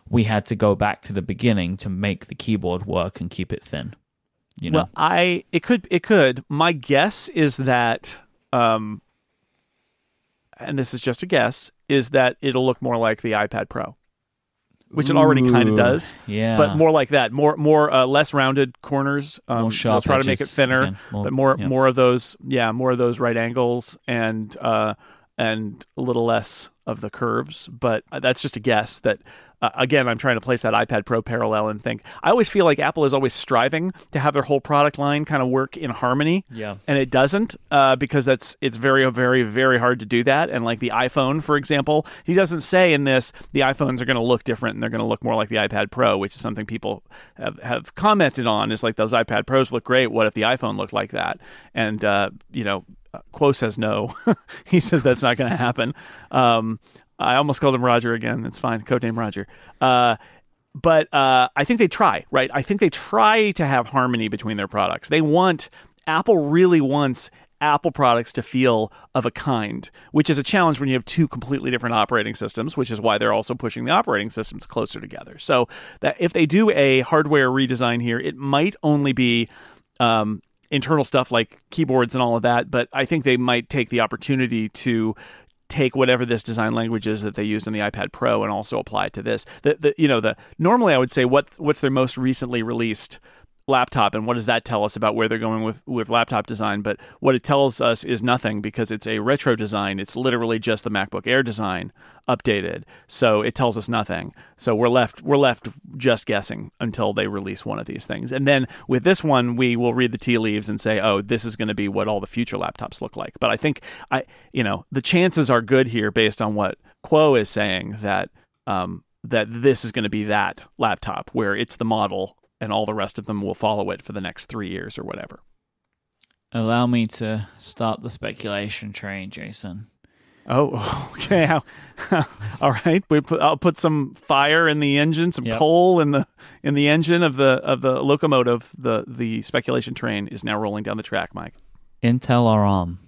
we had to go back to the beginning to make the keyboard work and keep it thin. You know, Well, I it could it could. My guess is that, um, and this is just a guess, is that it'll look more like the iPad Pro, which it already kind of does, yeah, but more like that, more more uh, less rounded corners. Um, More they'll sharp try to make it thinner, again, more- but more yeah. more of those, yeah, more of those right angles and uh, and a little less of the curves. But uh, that's just a guess. That uh, again, I'm trying to place that iPad Pro parallel and think. I always feel like Apple is always striving to have their whole product line kind of work in harmony yeah. and it doesn't uh, because that's it's very very very hard to do that and like the iphone for example he doesn't say in this the iphones are going to look different and they're going to look more like the ipad pro which is something people have, have commented on is like those ipad pros look great what if the iphone looked like that and uh, you know Kuo says no. [LAUGHS] he says that's not going to happen. Um, I almost called him Roger again. It's fine. Codename Roger. Uh, but uh, I think they try, right? I think they try to have harmony between their products. They want Apple really wants Apple products to feel of a kind, which is a challenge when you have two completely different operating systems, which is why they're also pushing the operating systems closer together. So that if they do a hardware redesign here, it might only be um, internal stuff like keyboards and all of that, but I think they might take the opportunity to take whatever this design language is that they used on the iPad Pro and also apply it to this. The, the you know the normally I would say what what's their most recently released laptop and what does that tell us about where they're going with with laptop design? But what it tells us is nothing because it's a retro design. It's literally just the MacBook Air design updated. So it tells us nothing. So we're left we're left just guessing until they release one of these things. And then with this one we will read the tea leaves and say oh this is going to be what all the future laptops look like. But I think I you know the chances are good here based on what Kuo is saying that um that this is going to be that laptop where it's the model and all the rest of them will follow it for the next three years or whatever. Allow me to start the speculation train, Jason. Oh, [LAUGHS] okay. [LAUGHS] All right. We put, I'll put some fire in the engine, some Yep. coal in the in the engine of the of the locomotive. The the speculation train is now rolling down the track, Myke. Intel or ARM?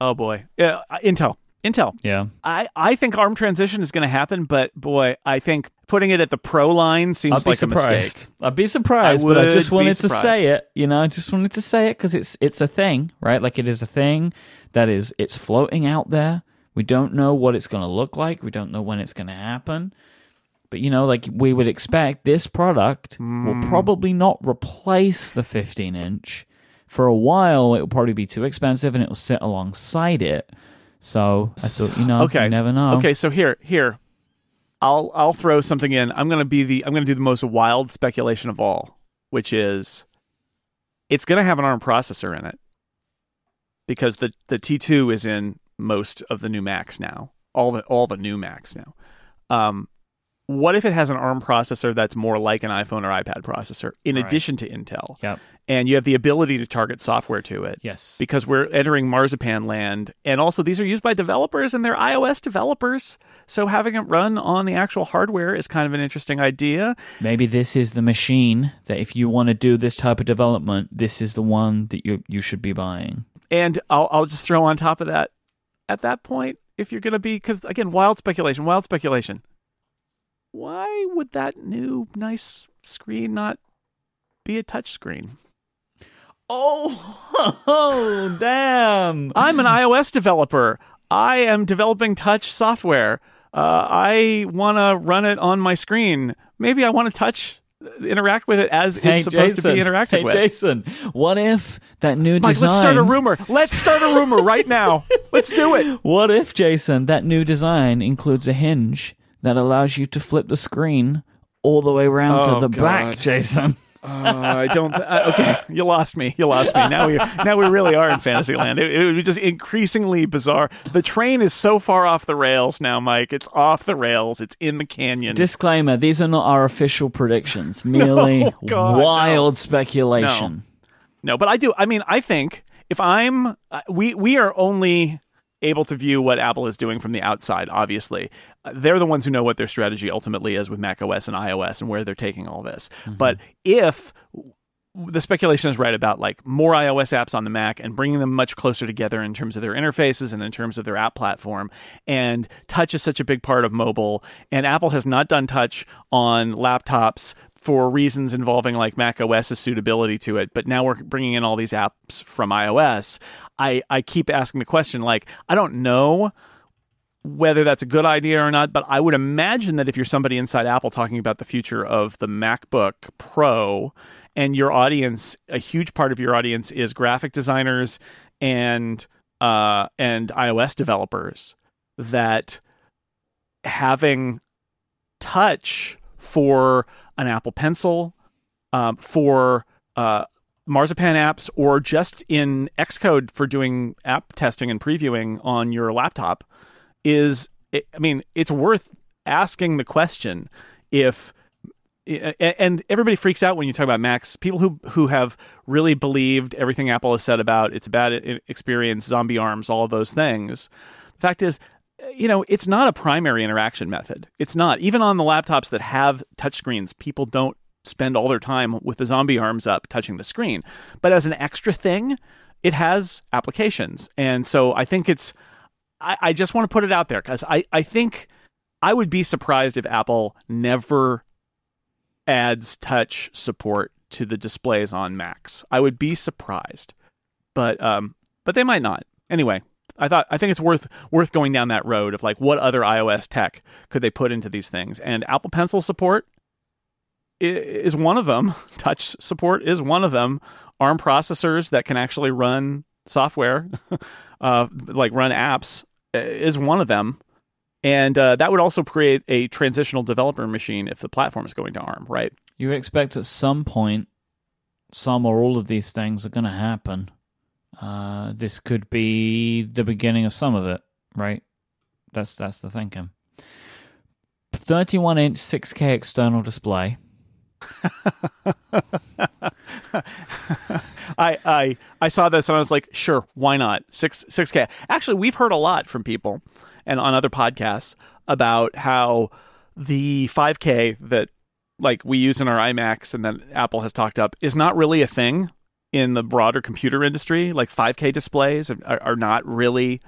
Oh boy, yeah, Intel. Intel. Yeah. I, I think ARM transition is going to happen, but boy, I think putting it at the Pro line seems I'd be like a mistake. I'd be surprised, I but I just wanted to say it. You know, I just wanted to say it because it's it's a thing, right? Like it is a thing that is it's floating out there. We don't know what it's going to look like. We don't know when it's going to happen. But you know, like we would expect, this product will Hmm. probably not replace the 15 inch. For a while, it will probably be too expensive, and it will sit alongside it. So I thought, you know, Okay. you never know. Okay, so here, here, I'll I'll throw something in. I'm gonna be the I'm gonna do the most wild speculation of all, which is it's gonna have an ARM processor in it because the the T2 is in most of the new Macs now, all the all the new Macs now. Um, what if it has an ARM processor that's more like an iPhone or iPad processor in Right. addition to Intel, Yep. And you have the ability to target software to it? Yes. because we're entering marzipan land and also these are used by developers and they're ios developers so having it run on the actual hardware is kind of an interesting idea Maybe this is the machine that if you want to do this type of development, this is the one that you you should be buying. and i'll, I'll just throw on top of that at that point if you're going to be because again wild speculation wild speculation why would that new nice screen not be a touch screen Oh, [LAUGHS] oh damn. i'm an ios developer i am developing touch software uh, i want to run it on my screen maybe i want to touch interact with it as Hey, it's supposed Jason. to be interacted hey, with Jason, what if that new Myke, design? let's start a rumor. Let's start a rumor right now. Let's do it. What if, Jason, that new design includes a hinge that allows you to flip the screen all the way around Oh, to the God. back, Jason? Uh, I don't. Uh, okay, [LAUGHS] you lost me. You lost me. Now we now we really are in Fantasyland. It, it would be just increasingly bizarre. The train is so far off the rails now, Myke. It's off the rails. It's in the canyon. Disclaimer: These are not our official predictions, [LAUGHS] merely God, no. wild speculation. No, but I do. I mean, I think if I'm, uh, we we are only able to view what Apple is doing from the outside. Obviously, Uh, they're the ones who know what their strategy ultimately is with Mac OS and iOS and where they're taking all this. But if the speculation is right about like more iOS apps on the Mac and bringing them much closer together in terms of their interfaces and in terms of their app platform. And touch is such a big part of mobile, and Apple has not done touch on laptops for reasons involving like Mac OS's suitability to it. But now we're bringing in all these apps from iOS. I I keep asking the question like I don't know whether that's a good idea or not, but I would imagine that if you're somebody inside Apple talking about the future of the MacBook Pro and your audience, a huge part of your audience is graphic designers and uh, and iOS developers, that having touch for an Apple Pencil, um, for uh, Marzipan apps, or just in Xcode for doing app testing and previewing on your laptop is I mean, it's worth asking the question if and everybody freaks out when you talk about Macs. People who who have really believed everything Apple has said about it's a bad experience, zombie arms, all of those things. The fact is, you know, it's not a primary interaction method. It's not even on the laptops that have touchscreens. People don't spend all their time with the zombie arms up touching the screen. But as an extra thing, it has applications, and so I think it's I, I just want to put it out there because I, I think I would be surprised if Apple never adds touch support to the displays on Macs. I would be surprised, but um, but they might not. Anyway, I thought I think it's worth worth going down that road of like what other iOS tech could they put into these things, and Apple Pencil support is one of them. [LAUGHS] Touch support is one of them. ARM processors that can actually run software, [LAUGHS] uh, like run apps, uh, is one of them. And uh, that would also create a transitional developer machine if the platform is going to ARM, right? You would expect at some point, some or all of these things are going to happen. Uh, this could be the beginning of some of it, right? That's that's the thinking. Thirty-one inch, six K external display. [LAUGHS] I, I I saw this and I was like, sure, why not? Six six K. Actually, we've heard a lot from people and on other podcasts about how the five K that like we use in our iMacs and that Apple has talked up is not really a thing in the broader computer industry. Like five K displays are, are not really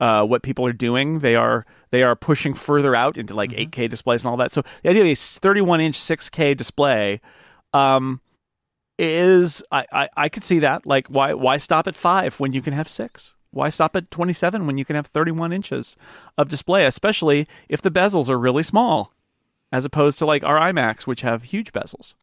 uh, what people are doing. They are they are pushing further out into like 8K displays and all that. So the idea of a 31 inch 6K display um, is I, I I could see that. Like why why stop at five when you can have six? Why stop at 27 when you can have 31 inches of display, especially if the bezels are really small, as opposed to like our iMacs, which have huge bezels.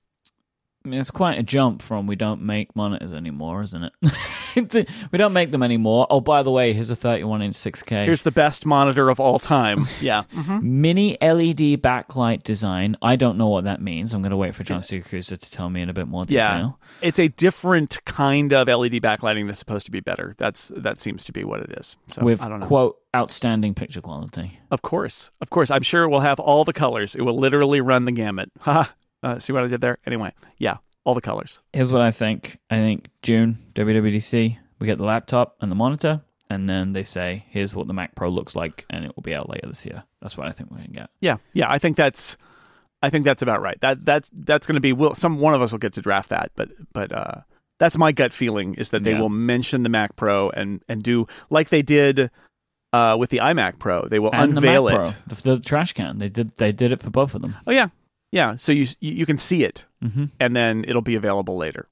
I mean, it's quite a jump from we don't make monitors anymore, isn't it? [LAUGHS] we don't make them anymore. Oh, by the way, here's a 31 inch 6K. Here's the best monitor of all time. [LAUGHS] Yeah. Mm-hmm. Mini LED backlight design. I don't know what that means. I'm going to wait for John Siracusa to tell me in a bit more detail. Yeah. detail. It's a different kind of LED backlighting that's supposed to be better. That's that seems to be what it is. So With I don't know. quote outstanding picture quality. Of course, of course. I'm sure it will have all the colors. It will literally run the gamut. Ha! Uh, see what I did there? Anyway, yeah, all the colors. Here's what I think. I think June WWDC. We get the laptop and the monitor, and then they say, "Here's what the Mac Pro looks like," and it will be out later this year. That's what I think we're gonna get. Yeah, yeah. I think that's, I think that's about right. That that that's going to be. Will some one of us will get to draft that, but but uh, that's my gut feeling is that they Yeah. will mention the Mac Pro and and do like they did. Uh, with the iMac Pro, they will And unveil the it. The, the trash can. They did. They did it for both of them. Oh yeah, yeah. So you you can see it, hmm and then it'll be available later.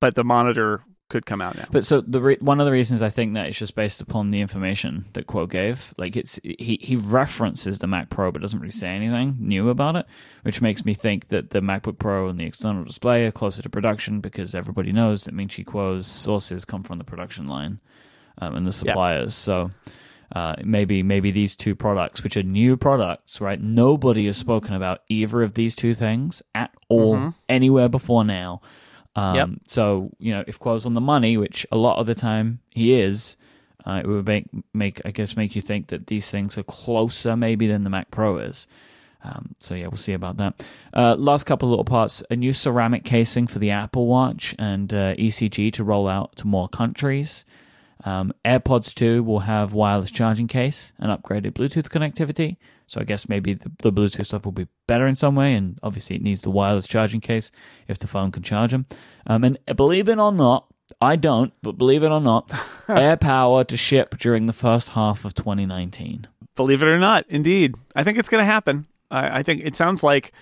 But the monitor could come out now. But so the re- one of the reasons I think that is just based upon the information that Kuo gave. Like it's he he references the Mac Pro but doesn't really say anything new about it, which makes me think that the MacBook Pro and the external display are closer to production because everybody knows that Ming Chi Kuo's sources come from the production line um, and the suppliers. So. Uh, maybe maybe these two products, which are new products, right? Nobody has spoken about either of these two things at all Mhm. anywhere before now. Um, Yep. So you know, if Kuo's on the money, which a lot of the time he is, uh, it would make make I guess make you think that these things are closer maybe than the Mac Pro is. Um, so yeah, we'll see about that. Uh, last couple of little parts: a new ceramic casing for the Apple Watch and uh, ECG to roll out to more countries. Um, AirPods 2 will have wireless charging case and upgraded Bluetooth connectivity. So I guess maybe the, the Bluetooth stuff will be better in some way, and obviously it needs the wireless charging case if the phone can charge them. Um, and believe it or not, I don't, but believe it or not, [LAUGHS] AirPower to ship during the first half of 2019. Believe it or not, indeed, I think it's going to happen. I, I think it sounds like,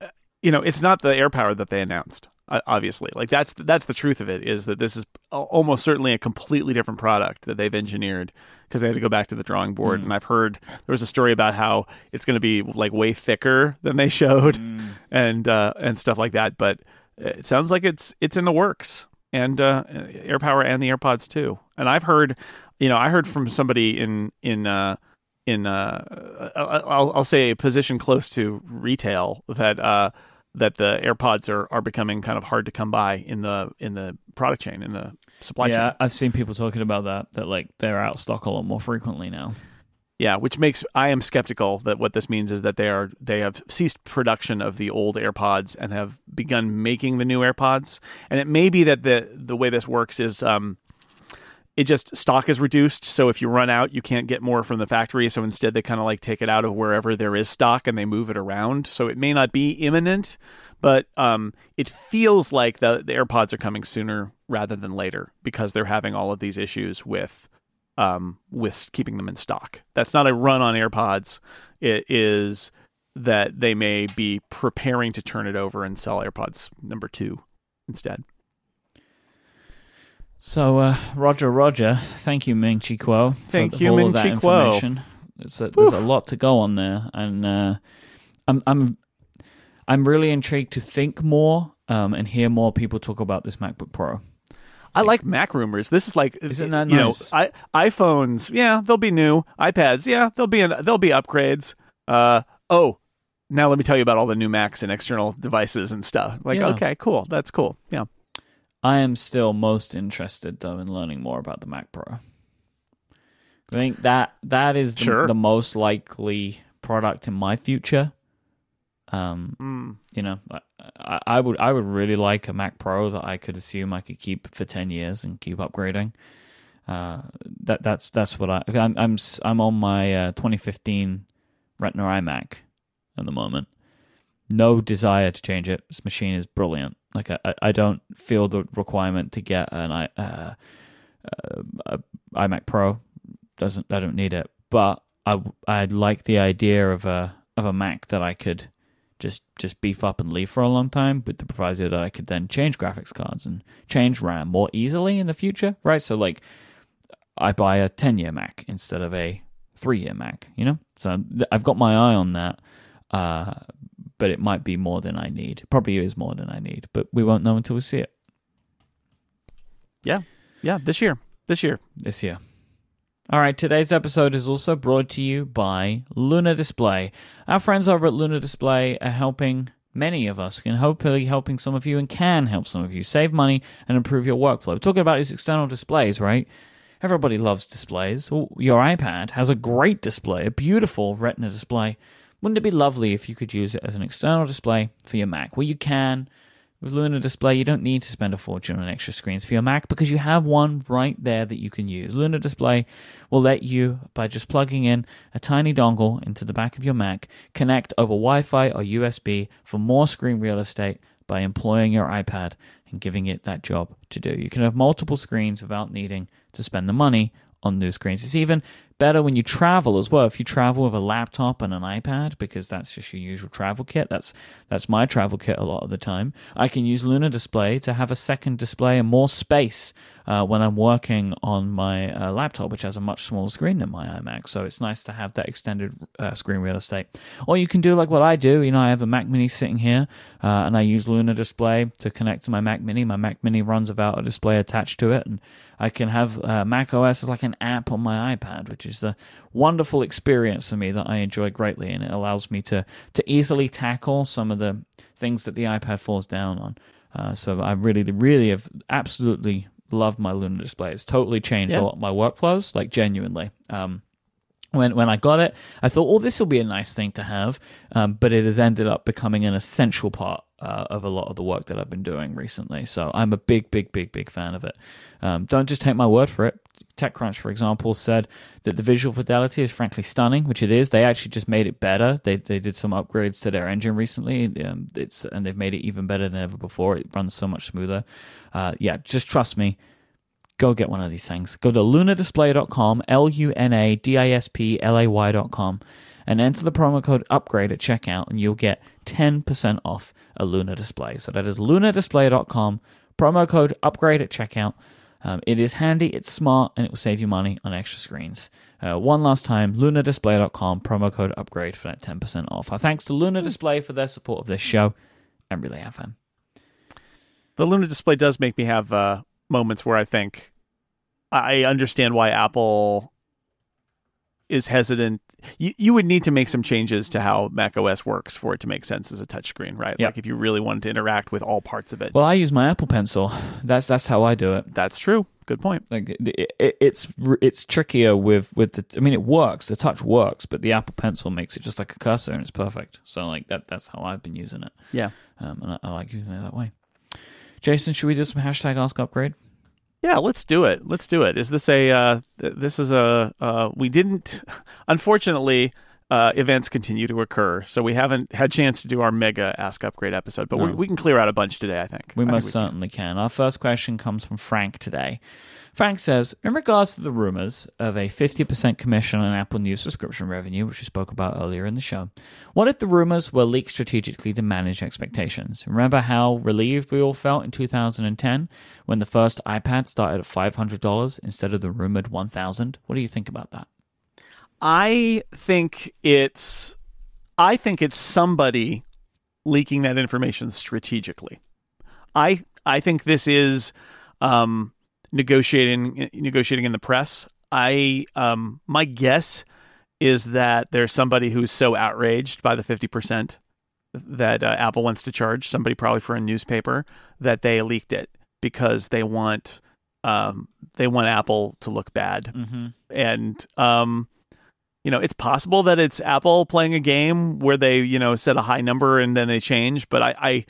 uh, you know, it's not the AirPower that they announced. Obviously, like that's that's the truth of it is that this is almost certainly a completely different product that they've engineered because they had to go back to the drawing board. And I've heard there was a story about how it's going to be like way thicker than they showed, and uh, and stuff like that. But it sounds like it's it's in the works, and uh, AirPower and the AirPods too. And I've heard, you know, I heard from somebody in in uh, in uh, I'll, I'll say a position close to retail that uh, that the AirPods are, are becoming kind of hard to come by in the in the product chain in the supply yeah, chain. Yeah, I've seen people talking about that, that like they're out of stock a lot more frequently now. Yeah, which makes I am skeptical that what this means is that they are they have ceased production of the old AirPods and have begun making the new AirPods. And it may be that the the way this works is um it just stock is reduced, so if you run out, you can't get more from the factory. So instead, they kind of like take it out of wherever there is stock and they move it around. So it may not be imminent, but um, it feels like the, the AirPods are coming sooner rather than later because they're having all of these issues with um, with keeping them in stock. That's not a run on AirPods. It is that they may be preparing to turn it over and sell AirPods number two instead. So, uh, Roger, Roger, thank you, Ming Chi Kuo. Thank for you, Ming Chi Kuo. It's a, there's a lot to go on there, and uh, I'm I'm I'm really intrigued to think more um, and hear more people talk about this MacBook Pro. I like Mac rumors. This is like Isn't that you nice? know, I, iPhones. Yeah, they'll be new. iPads. Yeah, they'll be an, they'll be upgrades. Uh oh. Now let me tell you about all the new Macs and external devices and stuff. Like, Yeah. okay, cool. That's cool. Yeah. I am still most interested though in learning more about the Mac Pro. I think that that is the, Sure. the most likely product in my future. Um, Mm. you know, I, I, would I would really like a Mac Pro that I could assume I could keep for ten years and keep upgrading. Uh, that that's that's what I I'm I'm I'm on my uh, 2015 Retina iMac at the moment. No desire to change it. This machine is brilliant. Like I, I- don't feel the requirement to get an i uh, uh, iMac Pro. Doesn't I don't need it, but I I'd like the idea of a of a Mac that I could just just beef up and leave for a long time with the proviso that I could then change graphics cards and change RAM more easily in the future, right? So like I buy a 10 year Mac instead of a 3 year Mac, you know? So I've got my eye on that. Uh, but it might be more than I need. Probably is more than I need, but we won't know until we see it. Yeah, yeah, this year, this year, this year. All right, today's episode is also brought to you by Luna Display. Our friends over at Luna Display are helping many of us, and hopefully helping some of you, and can help some of you save money and improve your workflow. We're talking about these external displays, right? Everybody loves displays. Your iPad has a great display, a beautiful Retina display. Wouldn't it be lovely if you could use it as an external display for your Mac? Well, you can with Luna Display, you don't need to spend a fortune on extra screens for your Mac because you have one right there that you can use. Luna Display will let you, by just plugging in a tiny dongle into the back of your Mac, connect over Wi Fi or USB for more screen real estate by employing your iPad and giving it that job to do. You can have multiple screens without needing to spend the money on new screens. It's even better when you travel as well. If you travel with a laptop and an iPad, because that's just your usual travel kit. That's that's my travel kit a lot of the time. I can use Luna Display to have a second display and more space uh, when I'm working on my uh, laptop, which has a much smaller screen than my iMac. So it's nice to have that extended uh, screen real estate. Or you can do like what I do. You know, I have a Mac Mini sitting here, uh, and I use Luna Display to connect to my Mac Mini. My Mac Mini runs without a display attached to it, and I can have uh, Mac OS as like an app on my iPad, which is a wonderful experience for me that I enjoy greatly, and it allows me to to easily tackle some of the things that the iPad falls down on. Uh, so I really, really have absolutely loved my Luna display. It's totally changed yeah. a lot of my workflows, like genuinely. Um, when when I got it, I thought, "Oh, this will be a nice thing to have," um, but it has ended up becoming an essential part uh, of a lot of the work that I've been doing recently. So I'm a big, big, big, big fan of it. Um, don't just take my word for it. TechCrunch, for example, said that the visual fidelity is frankly stunning, which it is. They actually just made it better. They they did some upgrades to their engine recently. Um, it's and they've made it even better than ever before. It runs so much smoother. Uh, yeah, just trust me. Go get one of these things. Go to lunadisplay.com, L U N A D I S P L A Y.com, and enter the promo code upgrade at checkout, and you'll get 10% off a Luna display. So that is lunadisplay.com, promo code upgrade at checkout um, it is handy, it's smart, and it will save you money on extra screens. Uh, one last time, lunadisplay.com, promo code upgrade for that 10% off. Our thanks to Luna Display for their support of this show and Relay FM. The Luna Display does make me have uh, moments where I think I understand why Apple is hesitant. You, you would need to make some changes to how Mac OS works for it to make sense as a touchscreen, right? Yep. Like if you really wanted to interact with all parts of it. Well, I use my Apple Pencil. That's that's how I do it. That's true. Good point. Like it, it, it's it's trickier with with the. I mean, it works. The touch works, but the Apple Pencil makes it just like a cursor, and it's perfect. So like that. That's how I've been using it. Yeah. Um, and I, I like using it that way. Jason, should we do some hashtag Ask Upgrade? Yeah, let's do it. Let's do it. Is this a? Uh, this is a. Uh, we didn't. [LAUGHS] Unfortunately, uh, events continue to occur, so we haven't had chance to do our mega ask upgrade episode. But no. we, we, can clear out a bunch today. I think we I most think we certainly can. can. Our first question comes from Frank today. Frank says, in regards to the rumors of a 50% commission on Apple News subscription revenue, which we spoke about earlier in the show, what if the rumors were leaked strategically to manage expectations? Remember how relieved we all felt in 2010 when the first iPad started at $500 instead of the rumored 1000 What do you think about that? I think it's I think it's somebody leaking that information strategically. I I think this is um, negotiating negotiating in the press. I um my guess is that there's somebody who's so outraged by the 50% that uh, Apple wants to charge somebody probably for a newspaper that they leaked it because they want um they want Apple to look bad. Mm-hmm. And um you know, it's possible that it's Apple playing a game where they, you know, set a high number and then they change, but I, I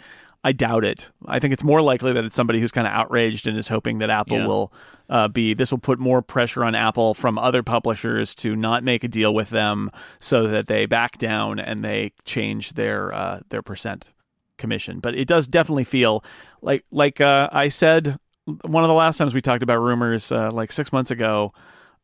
I doubt it. I think it's more likely that it's somebody who's kind of outraged and is hoping that Apple yeah. will uh, be. This will put more pressure on Apple from other publishers to not make a deal with them, so that they back down and they change their uh, their percent commission. But it does definitely feel like like uh, I said one of the last times we talked about rumors, uh, like six months ago.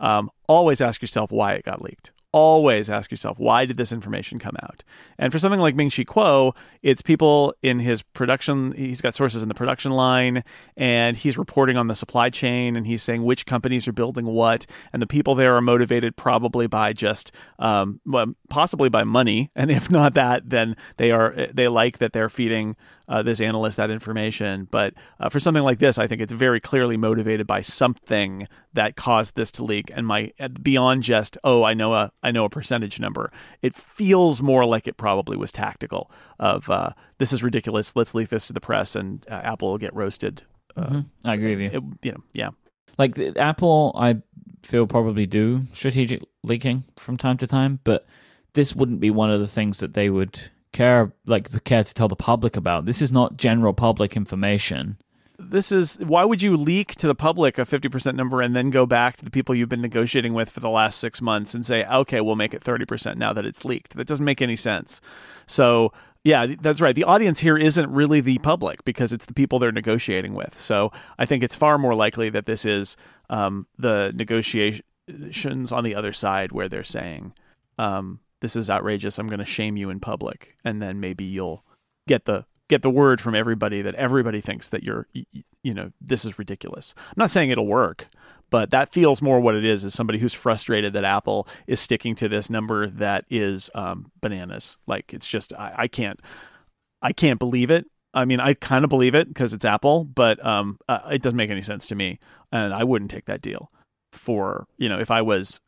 Um, always ask yourself why it got leaked always ask yourself why did this information come out? And for something like ming-chi kuo it's people in his production he's got sources in the production line and he's reporting on the supply chain and he's saying which companies are building what and the people there are motivated probably by just um, well, possibly by money [LAUGHS] and if not that then they are they like that they're feeding uh, this analyst that information. But uh, for something like this, I think it's very clearly motivated by something that caused this to leak, and my beyond just oh, I know a I know a percentage number. It feels more like it probably was tactical. Of uh, this is ridiculous. Let's leak this to the press, and uh, Apple will get roasted. Uh, mm-hmm. I agree with you. It, you know, yeah. Like Apple, I feel probably do strategic leaking from time to time, but this wouldn't be one of the things that they would care like care to tell the public about. This is not general public information. This is why would you leak to the public a 50% number and then go back to the people you've been negotiating with for the last 6 months and say, "Okay, we'll make it 30% now that it's leaked." That doesn't make any sense. So, yeah, that's right. The audience here isn't really the public because it's the people they're negotiating with. So I think it's far more likely that this is um, the negotiations on the other side where they're saying, um, this is outrageous. I'm going to shame you in public, and then maybe you'll get the get the word from everybody that everybody thinks that you're you know this is ridiculous. I'm not saying it'll work, but that feels more what it is is somebody who's frustrated that Apple is sticking to this number that is um, bananas. Like it's just I, I can't I can't believe it. I mean, I kind of believe it because it's Apple, but um, uh, it doesn't make any sense to me, and I wouldn't take that deal for you know if I was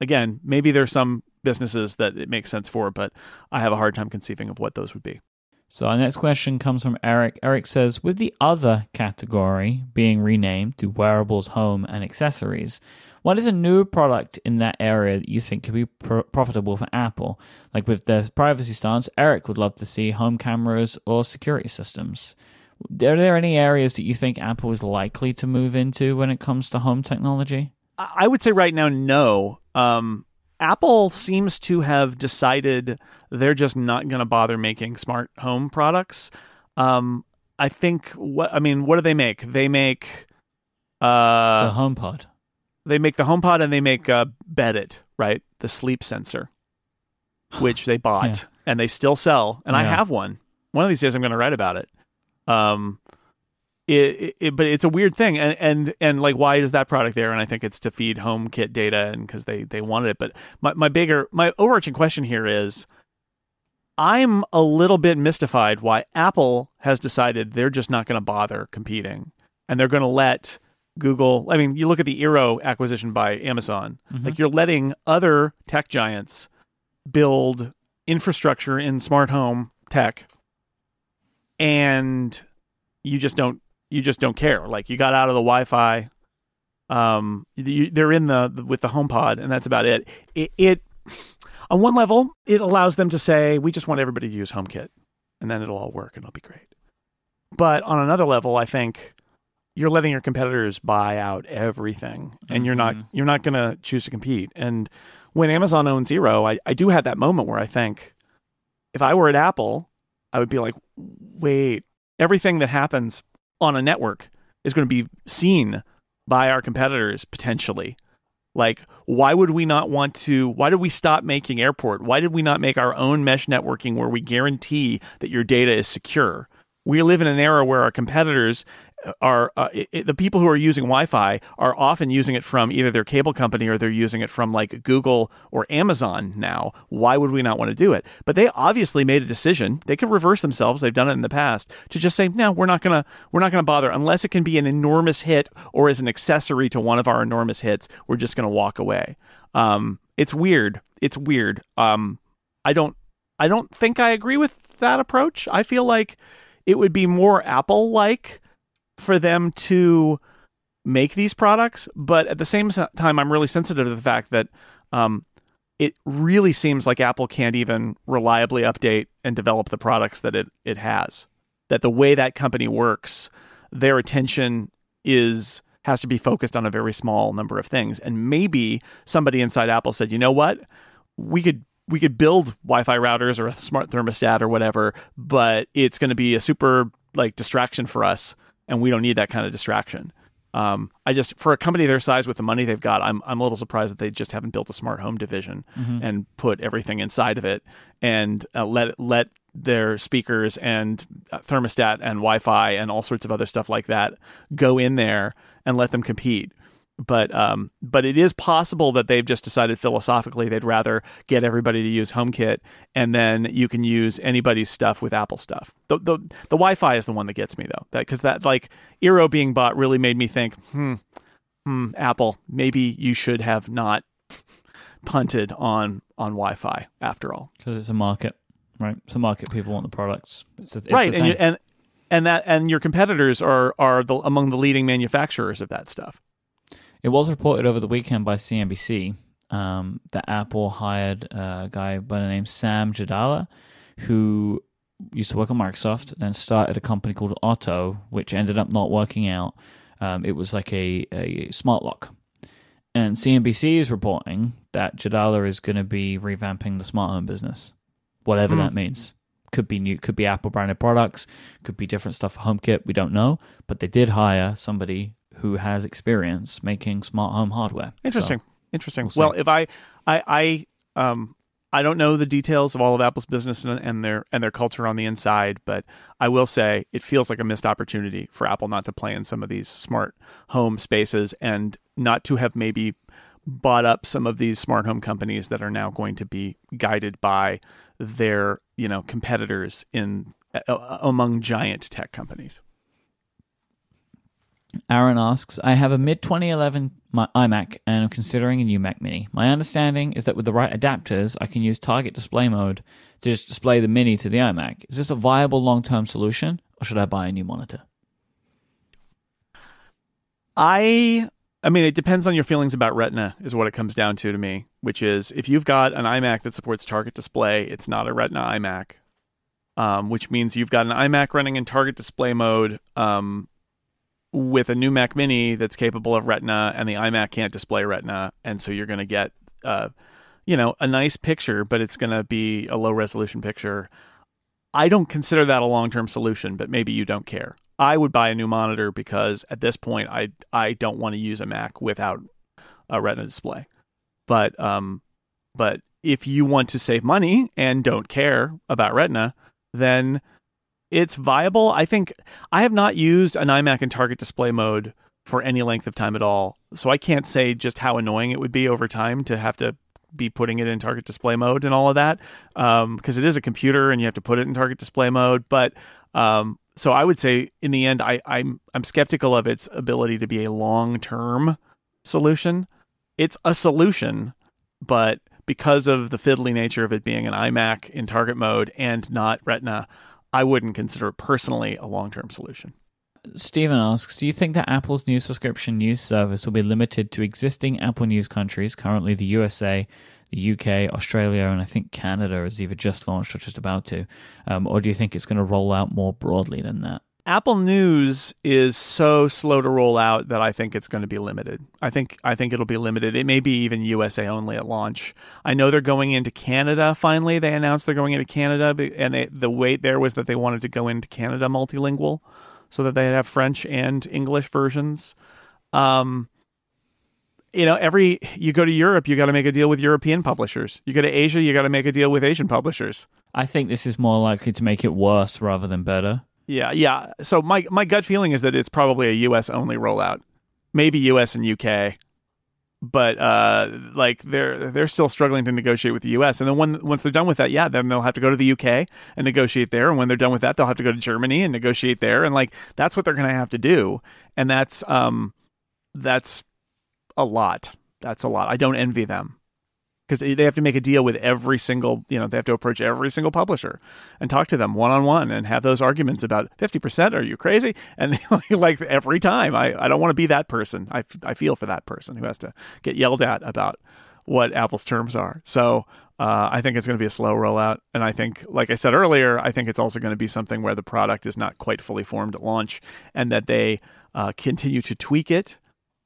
again maybe there's some businesses that it makes sense for, but I have a hard time conceiving of what those would be. So our next question comes from Eric. Eric says, with the other category being renamed to wearables, home, and accessories, what is a new product in that area that you think could be profitable for Apple? Like with their privacy stance, Eric would love to see home cameras or security systems. Are there any areas that you think Apple is likely to move into when it comes to home technology? I would say right now, no. Um, Apple seems to have decided they're just not going to bother making smart home products. Um, I think what I mean, what do they make? They make uh, the HomePod. They make the HomePod and they make uh, Beddit, right? The sleep sensor, which they [SIGHS] bought yeah. and they still sell. And yeah. I have one. One of these days, I'm going to write about it. Um, it, it, but it's a weird thing. And and and like why is that product there? And i think it's to feed HomeKit data and because they they wanted it. But my, my bigger my overarching question here is i'm a little bit mystified why apple has decided they're just not going to bother competing and they're going to let google i mean you look at the eero acquisition by amazon. Mm-hmm. like you're letting other tech giants build infrastructure in smart home tech and you just don't you just don't care. Like you got out of the Wi-Fi. Um, you, they're in the, with the HomePod, and that's about it. it. It on one level, it allows them to say, "We just want everybody to use HomeKit," and then it'll all work and it'll be great. But on another level, I think you're letting your competitors buy out everything, and mm-hmm. you're not you're not going to choose to compete. And when Amazon owns Eero, I, I do have that moment where I think, if I were at Apple, I would be like, wait, everything that happens on a network is going to be seen by our competitors potentially. Like, why would we not want to? Why did we stop making airport? Why did we not make our own mesh networking where we guarantee that your data is secure? We live in an era where our competitors are uh, it, the people who are using Wi-Fi are often using it from either their cable company or they're using it from like Google or Amazon now. Why would we not want to do it? But they obviously made a decision. They could reverse themselves. They've done it in the past to just say, no, we're not gonna we're not gonna bother unless it can be an enormous hit or as an accessory to one of our enormous hits. We're just gonna walk away. Um, it's weird. It's weird. Um, I don't I don't think I agree with that approach. I feel like it would be more Apple like for them to make these products, but at the same time, I'm really sensitive to the fact that um, it really seems like Apple can't even reliably update and develop the products that it, it has. That the way that company works, their attention is has to be focused on a very small number of things. And maybe somebody inside Apple said, you know what, we could we could build Wi-Fi routers or a smart thermostat or whatever, but it's going to be a super like distraction for us and we don't need that kind of distraction. Um, I just for a company their size with the money they've got, I'm I'm a little surprised that they just haven't built a smart home division Mm-hmm. and put everything inside of it and uh, let let their speakers and uh, thermostat and Wi-Fi and all sorts of other stuff like that go in there and let them compete. But um, but it is possible that they've just decided philosophically they'd rather get everybody to use HomeKit and then you can use anybody's stuff with Apple stuff. The the, the Wi-Fi is the one that gets me though, that because that like Eero being bought really made me think, hmm, hmm, Apple, maybe you should have not punted on on Wi-Fi after all. because it's a market, right? It's a market. People want the products. It's a, it's right, a and you, and and that and your competitors are are the, among the leading manufacturers of that stuff. It was reported over the weekend by CNBC um, that Apple hired a guy by the name Sam Jadallah, who used to work at Microsoft, then started a company called Otto, which ended up not working out. Um, it was like a, a smart lock. And CNBC is reporting that Jadala is going to be revamping the smart home business, whatever Hmm. that means. Could be new, could be Apple branded products, could be different stuff for HomeKit. We don't know, but they did hire somebody who has experience making smart home hardware. Interesting. So, Interesting. we'll well, if I, I, I, um, I don't know the details of all of Apple's business and, and their and their culture on the inside, but I will say it feels like a missed opportunity for Apple not to play in some of these smart home spaces and not to have maybe bought up some of these smart home companies that are now going to be guided by their you know competitors in uh, among giant tech companies. Aaron asks, I have a mid 2011 iMac and I'm considering a new Mac Mini. My understanding is that with the right adapters, I can use target display mode to just display the Mini to the iMac. Is this a viable long term solution or should I buy a new monitor? I I mean it depends on your feelings about Retina is what it comes down to to me, which is if you've got an iMac that supports target display, it's not a Retina iMac. Um, which means you've got an iMac running in target display mode um, with a new Mac Mini that's capable of Retina, and the iMac can't display Retina, and so you're going to get, uh, you know, a nice picture, but it's going to be a low resolution picture. I don't consider that a long term solution, but maybe you don't care. I would buy a new monitor because at this point, I I don't want to use a Mac without a Retina display. But um, but if you want to save money and don't care about Retina, then it's viable. I think I have not used an iMac in target display mode for any length of time at all, so I can't say just how annoying it would be over time to have to be putting it in target display mode and all of that because it is a computer and you have to put it in target display mode. But um, so I would say in the end, I, I'm I'm skeptical of its ability to be a long term solution. It's a solution, but because of the fiddly nature of it being an iMac in target mode and not Retina, I wouldn't consider it personally a long term solution. Stephen asks, Do you think that Apple's new subscription news service will be limited to existing Apple News countries, currently the USA, the UK, Australia, and I think Canada is either just launched or just about to? Um, or do you think it's going to roll out more broadly than that? Apple News is so slow to roll out that I think it's going to be limited. I think I think it'll be limited. It may be even USA only at launch. I know they're going into Canada. Finally, they announced they're going into Canada, and they, the wait there was that they wanted to go into Canada multilingual, so that they'd have French and English versions. Um, you know, every you go to Europe, you got to make a deal with European publishers. You go to Asia, you got to make a deal with Asian publishers. I think this is more likely to make it worse rather than better. Yeah, yeah. So my my gut feeling is that it's probably a US only rollout. Maybe US and UK. But uh like they're they're still struggling to negotiate with the US. And then when once they're done with that, yeah, then they'll have to go to the UK and negotiate there. And when they're done with that, they'll have to go to Germany and negotiate there. And like that's what they're gonna have to do. And that's um that's a lot. That's a lot. I don't envy them because they have to make a deal with every single you know they have to approach every single publisher and talk to them one on one and have those arguments about 50% are you crazy? And [LAUGHS] like every time I, I don't want to be that person. I, I feel for that person who has to get yelled at about what apple's terms are. So uh, i think it's going to be a slow rollout. And i think like i said earlier i think it's also going to be something where the product is not quite fully formed at launch and that they uh, continue to tweak it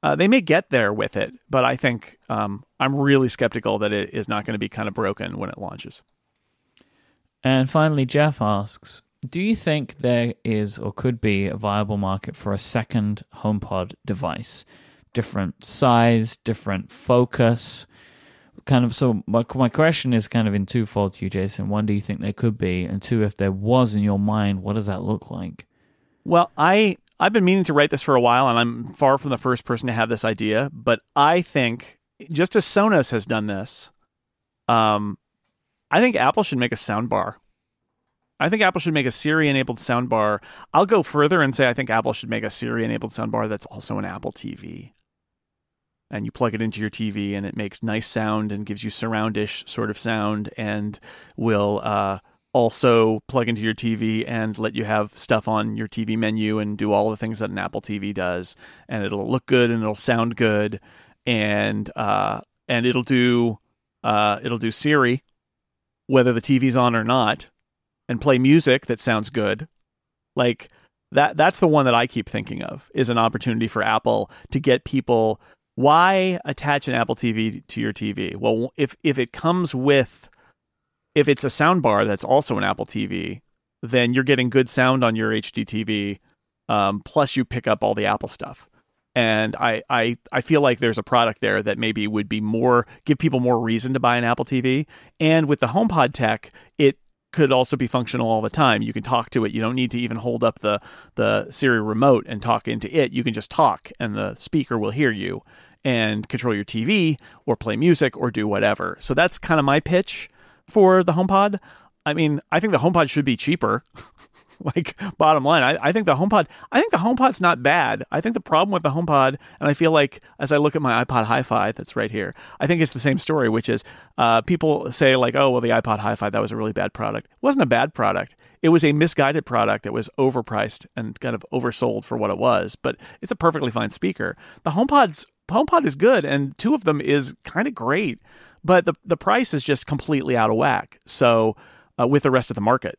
uh, they may get there with it, but I think um, I'm really skeptical that it is not going to be kind of broken when it launches. And finally, Jeff asks do you think there is or could be a viable market for a second HomePod device? Different size, different focus. Kind of. So my my question is kind of in twofold to you, Jason. One, do you think there could be, and two, if there was in your mind, what does that look like? Well, I I've been meaning to write this for a while, and I'm far from the first person to have this idea. But I think just as Sonos has done this, um, I think Apple should make a soundbar. I think Apple should make a Siri enabled soundbar. I'll go further and say I think Apple should make a Siri enabled soundbar that's also an Apple TV. And you plug it into your TV and it makes nice sound and gives you surroundish sort of sound and will uh, also plug into your TV and let you have stuff on your TV menu and do all the things that an Apple TV does. And it'll look good and it'll sound good and uh, and it'll do uh, it'll do Siri whether the TV's on or not and play music that sounds good. Like that that's the one that I keep thinking of is an opportunity for Apple to get people why attach an Apple TV to your TV? Well, if if it comes with if it's a sound bar that's also an Apple TV, then you're getting good sound on your HD TV um, plus you pick up all the Apple stuff. And I, I I feel like there's a product there that maybe would be more give people more reason to buy an Apple TV. And with the HomePod tech, it could also be functional all the time. You can talk to it. You don't need to even hold up the the Siri remote and talk into it. You can just talk and the speaker will hear you and control your TV or play music or do whatever. So that's kind of my pitch for the HomePod. I mean, I think the HomePod should be cheaper. [LAUGHS] like bottom line, I, I think the HomePod. I think the HomePod's not bad. I think the problem with the HomePod, and I feel like as I look at my iPod Hi-Fi that's right here, I think it's the same story, which is uh, people say like, oh well, the iPod Hi-Fi that was a really bad product. It wasn't a bad product. It was a misguided product that was overpriced and kind of oversold for what it was. But it's a perfectly fine speaker. The HomePod's HomePod is good, and two of them is kind of great, but the the price is just completely out of whack. So uh, with the rest of the market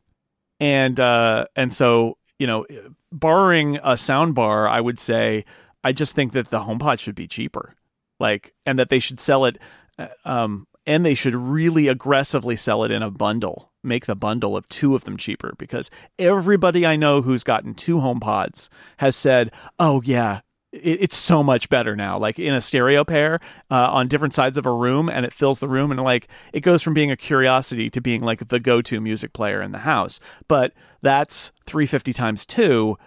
and uh, and so you know, borrowing a sound bar, I would say I just think that the HomePod should be cheaper, like, and that they should sell it, uh, um, and they should really aggressively sell it in a bundle. Make the bundle of two of them cheaper because everybody I know who's gotten two HomePods has said, "Oh yeah, it's so much better now like in a stereo pair uh, on different sides of a room and it fills the room and like it goes from being a curiosity to being like the go-to music player in the house. But that's 350 times 2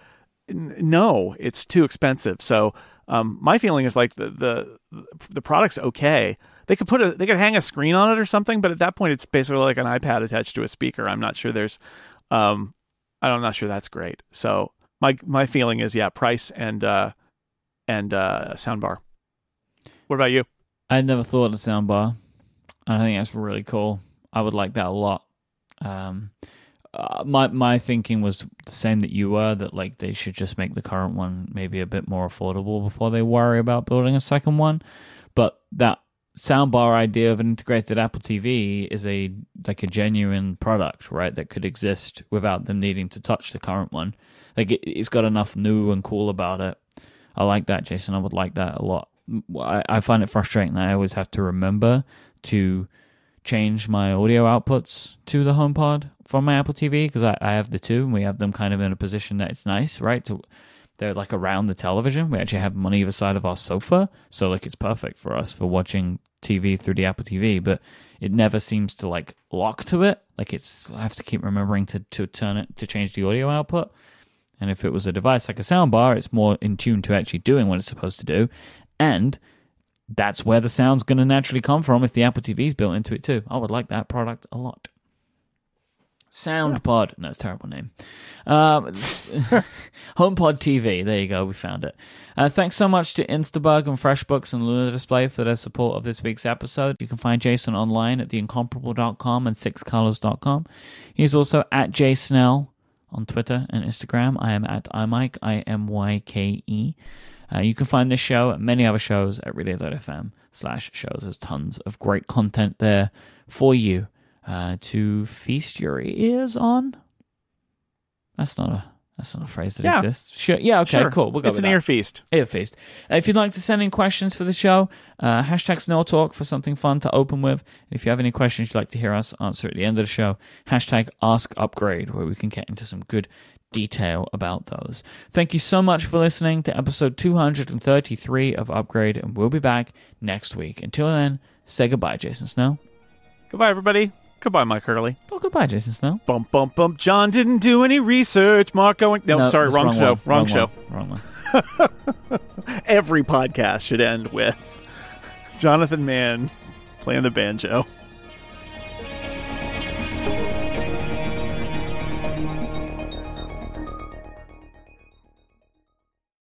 no it's too expensive. So um, my feeling is like the, the the product's okay. They could put a they could hang a screen on it or something but at that point it's basically like an ipad attached to a speaker. I'm not sure there's um i'm not sure that's great. So my my feeling is yeah price and uh and uh, soundbar. What about you? I never thought of a soundbar. I think that's really cool. I would like that a lot. Um, uh, my my thinking was the same that you were that like they should just make the current one maybe a bit more affordable before they worry about building a second one. But that soundbar idea of an integrated Apple TV is a like a genuine product, right? That could exist without them needing to touch the current one. Like it, it's got enough new and cool about it I like that, Jason. I would like that a lot. I, I find it frustrating that I always have to remember to change my audio outputs to the HomePod from my Apple TV because I, I have the two and we have them kind of in a position that it's nice, right? To they're like around the television. We actually have them on either side of our sofa, so like it's perfect for us for watching TV through the Apple TV. But it never seems to like lock to it. Like it's I have to keep remembering to to turn it to change the audio output. And if it was a device like a soundbar, it's more in tune to actually doing what it's supposed to do. And that's where the sound's going to naturally come from if the Apple TV is built into it too. I would like that product a lot. SoundPod. No, it's a terrible name. Um, [LAUGHS] HomePod TV. There you go. We found it. Uh, thanks so much to Instabug and FreshBooks and Luna Display for their support of this week's episode. You can find Jason online at theincomparable.com and sixcolors.com. He's also at jsnell on Twitter and Instagram. I am at imyke, I M Y K E. Uh, you can find this show and many other shows at relay.fm slash shows. There's tons of great content there for you uh, to feast your ears on. That's not a That's not a phrase that Yeah. exists. Sure. Yeah. Okay. Sure. Cool. We'll go it's an that. ear feast. Ear feast. Uh, if you'd like to send in questions for the show, uh, hashtag Snell Talk for something fun to open with. If you have any questions you'd like to hear us answer at the end of the show, hashtag Ask Upgrade, where we can get into some good detail about those. Thank you so much for listening to episode 233 of Upgrade, and we'll be back next week. Until then, say goodbye, Jason Snell. Goodbye, everybody. Goodbye, Myke Hurley. Oh, goodbye, Jason Snell. Bump, bump, bump. John didn't do any research. Mark going. No, sorry, that's wrong, show. one. Wrong, show. Wrong one. [LAUGHS] Every podcast should end with Jonathan Mann playing the banjo.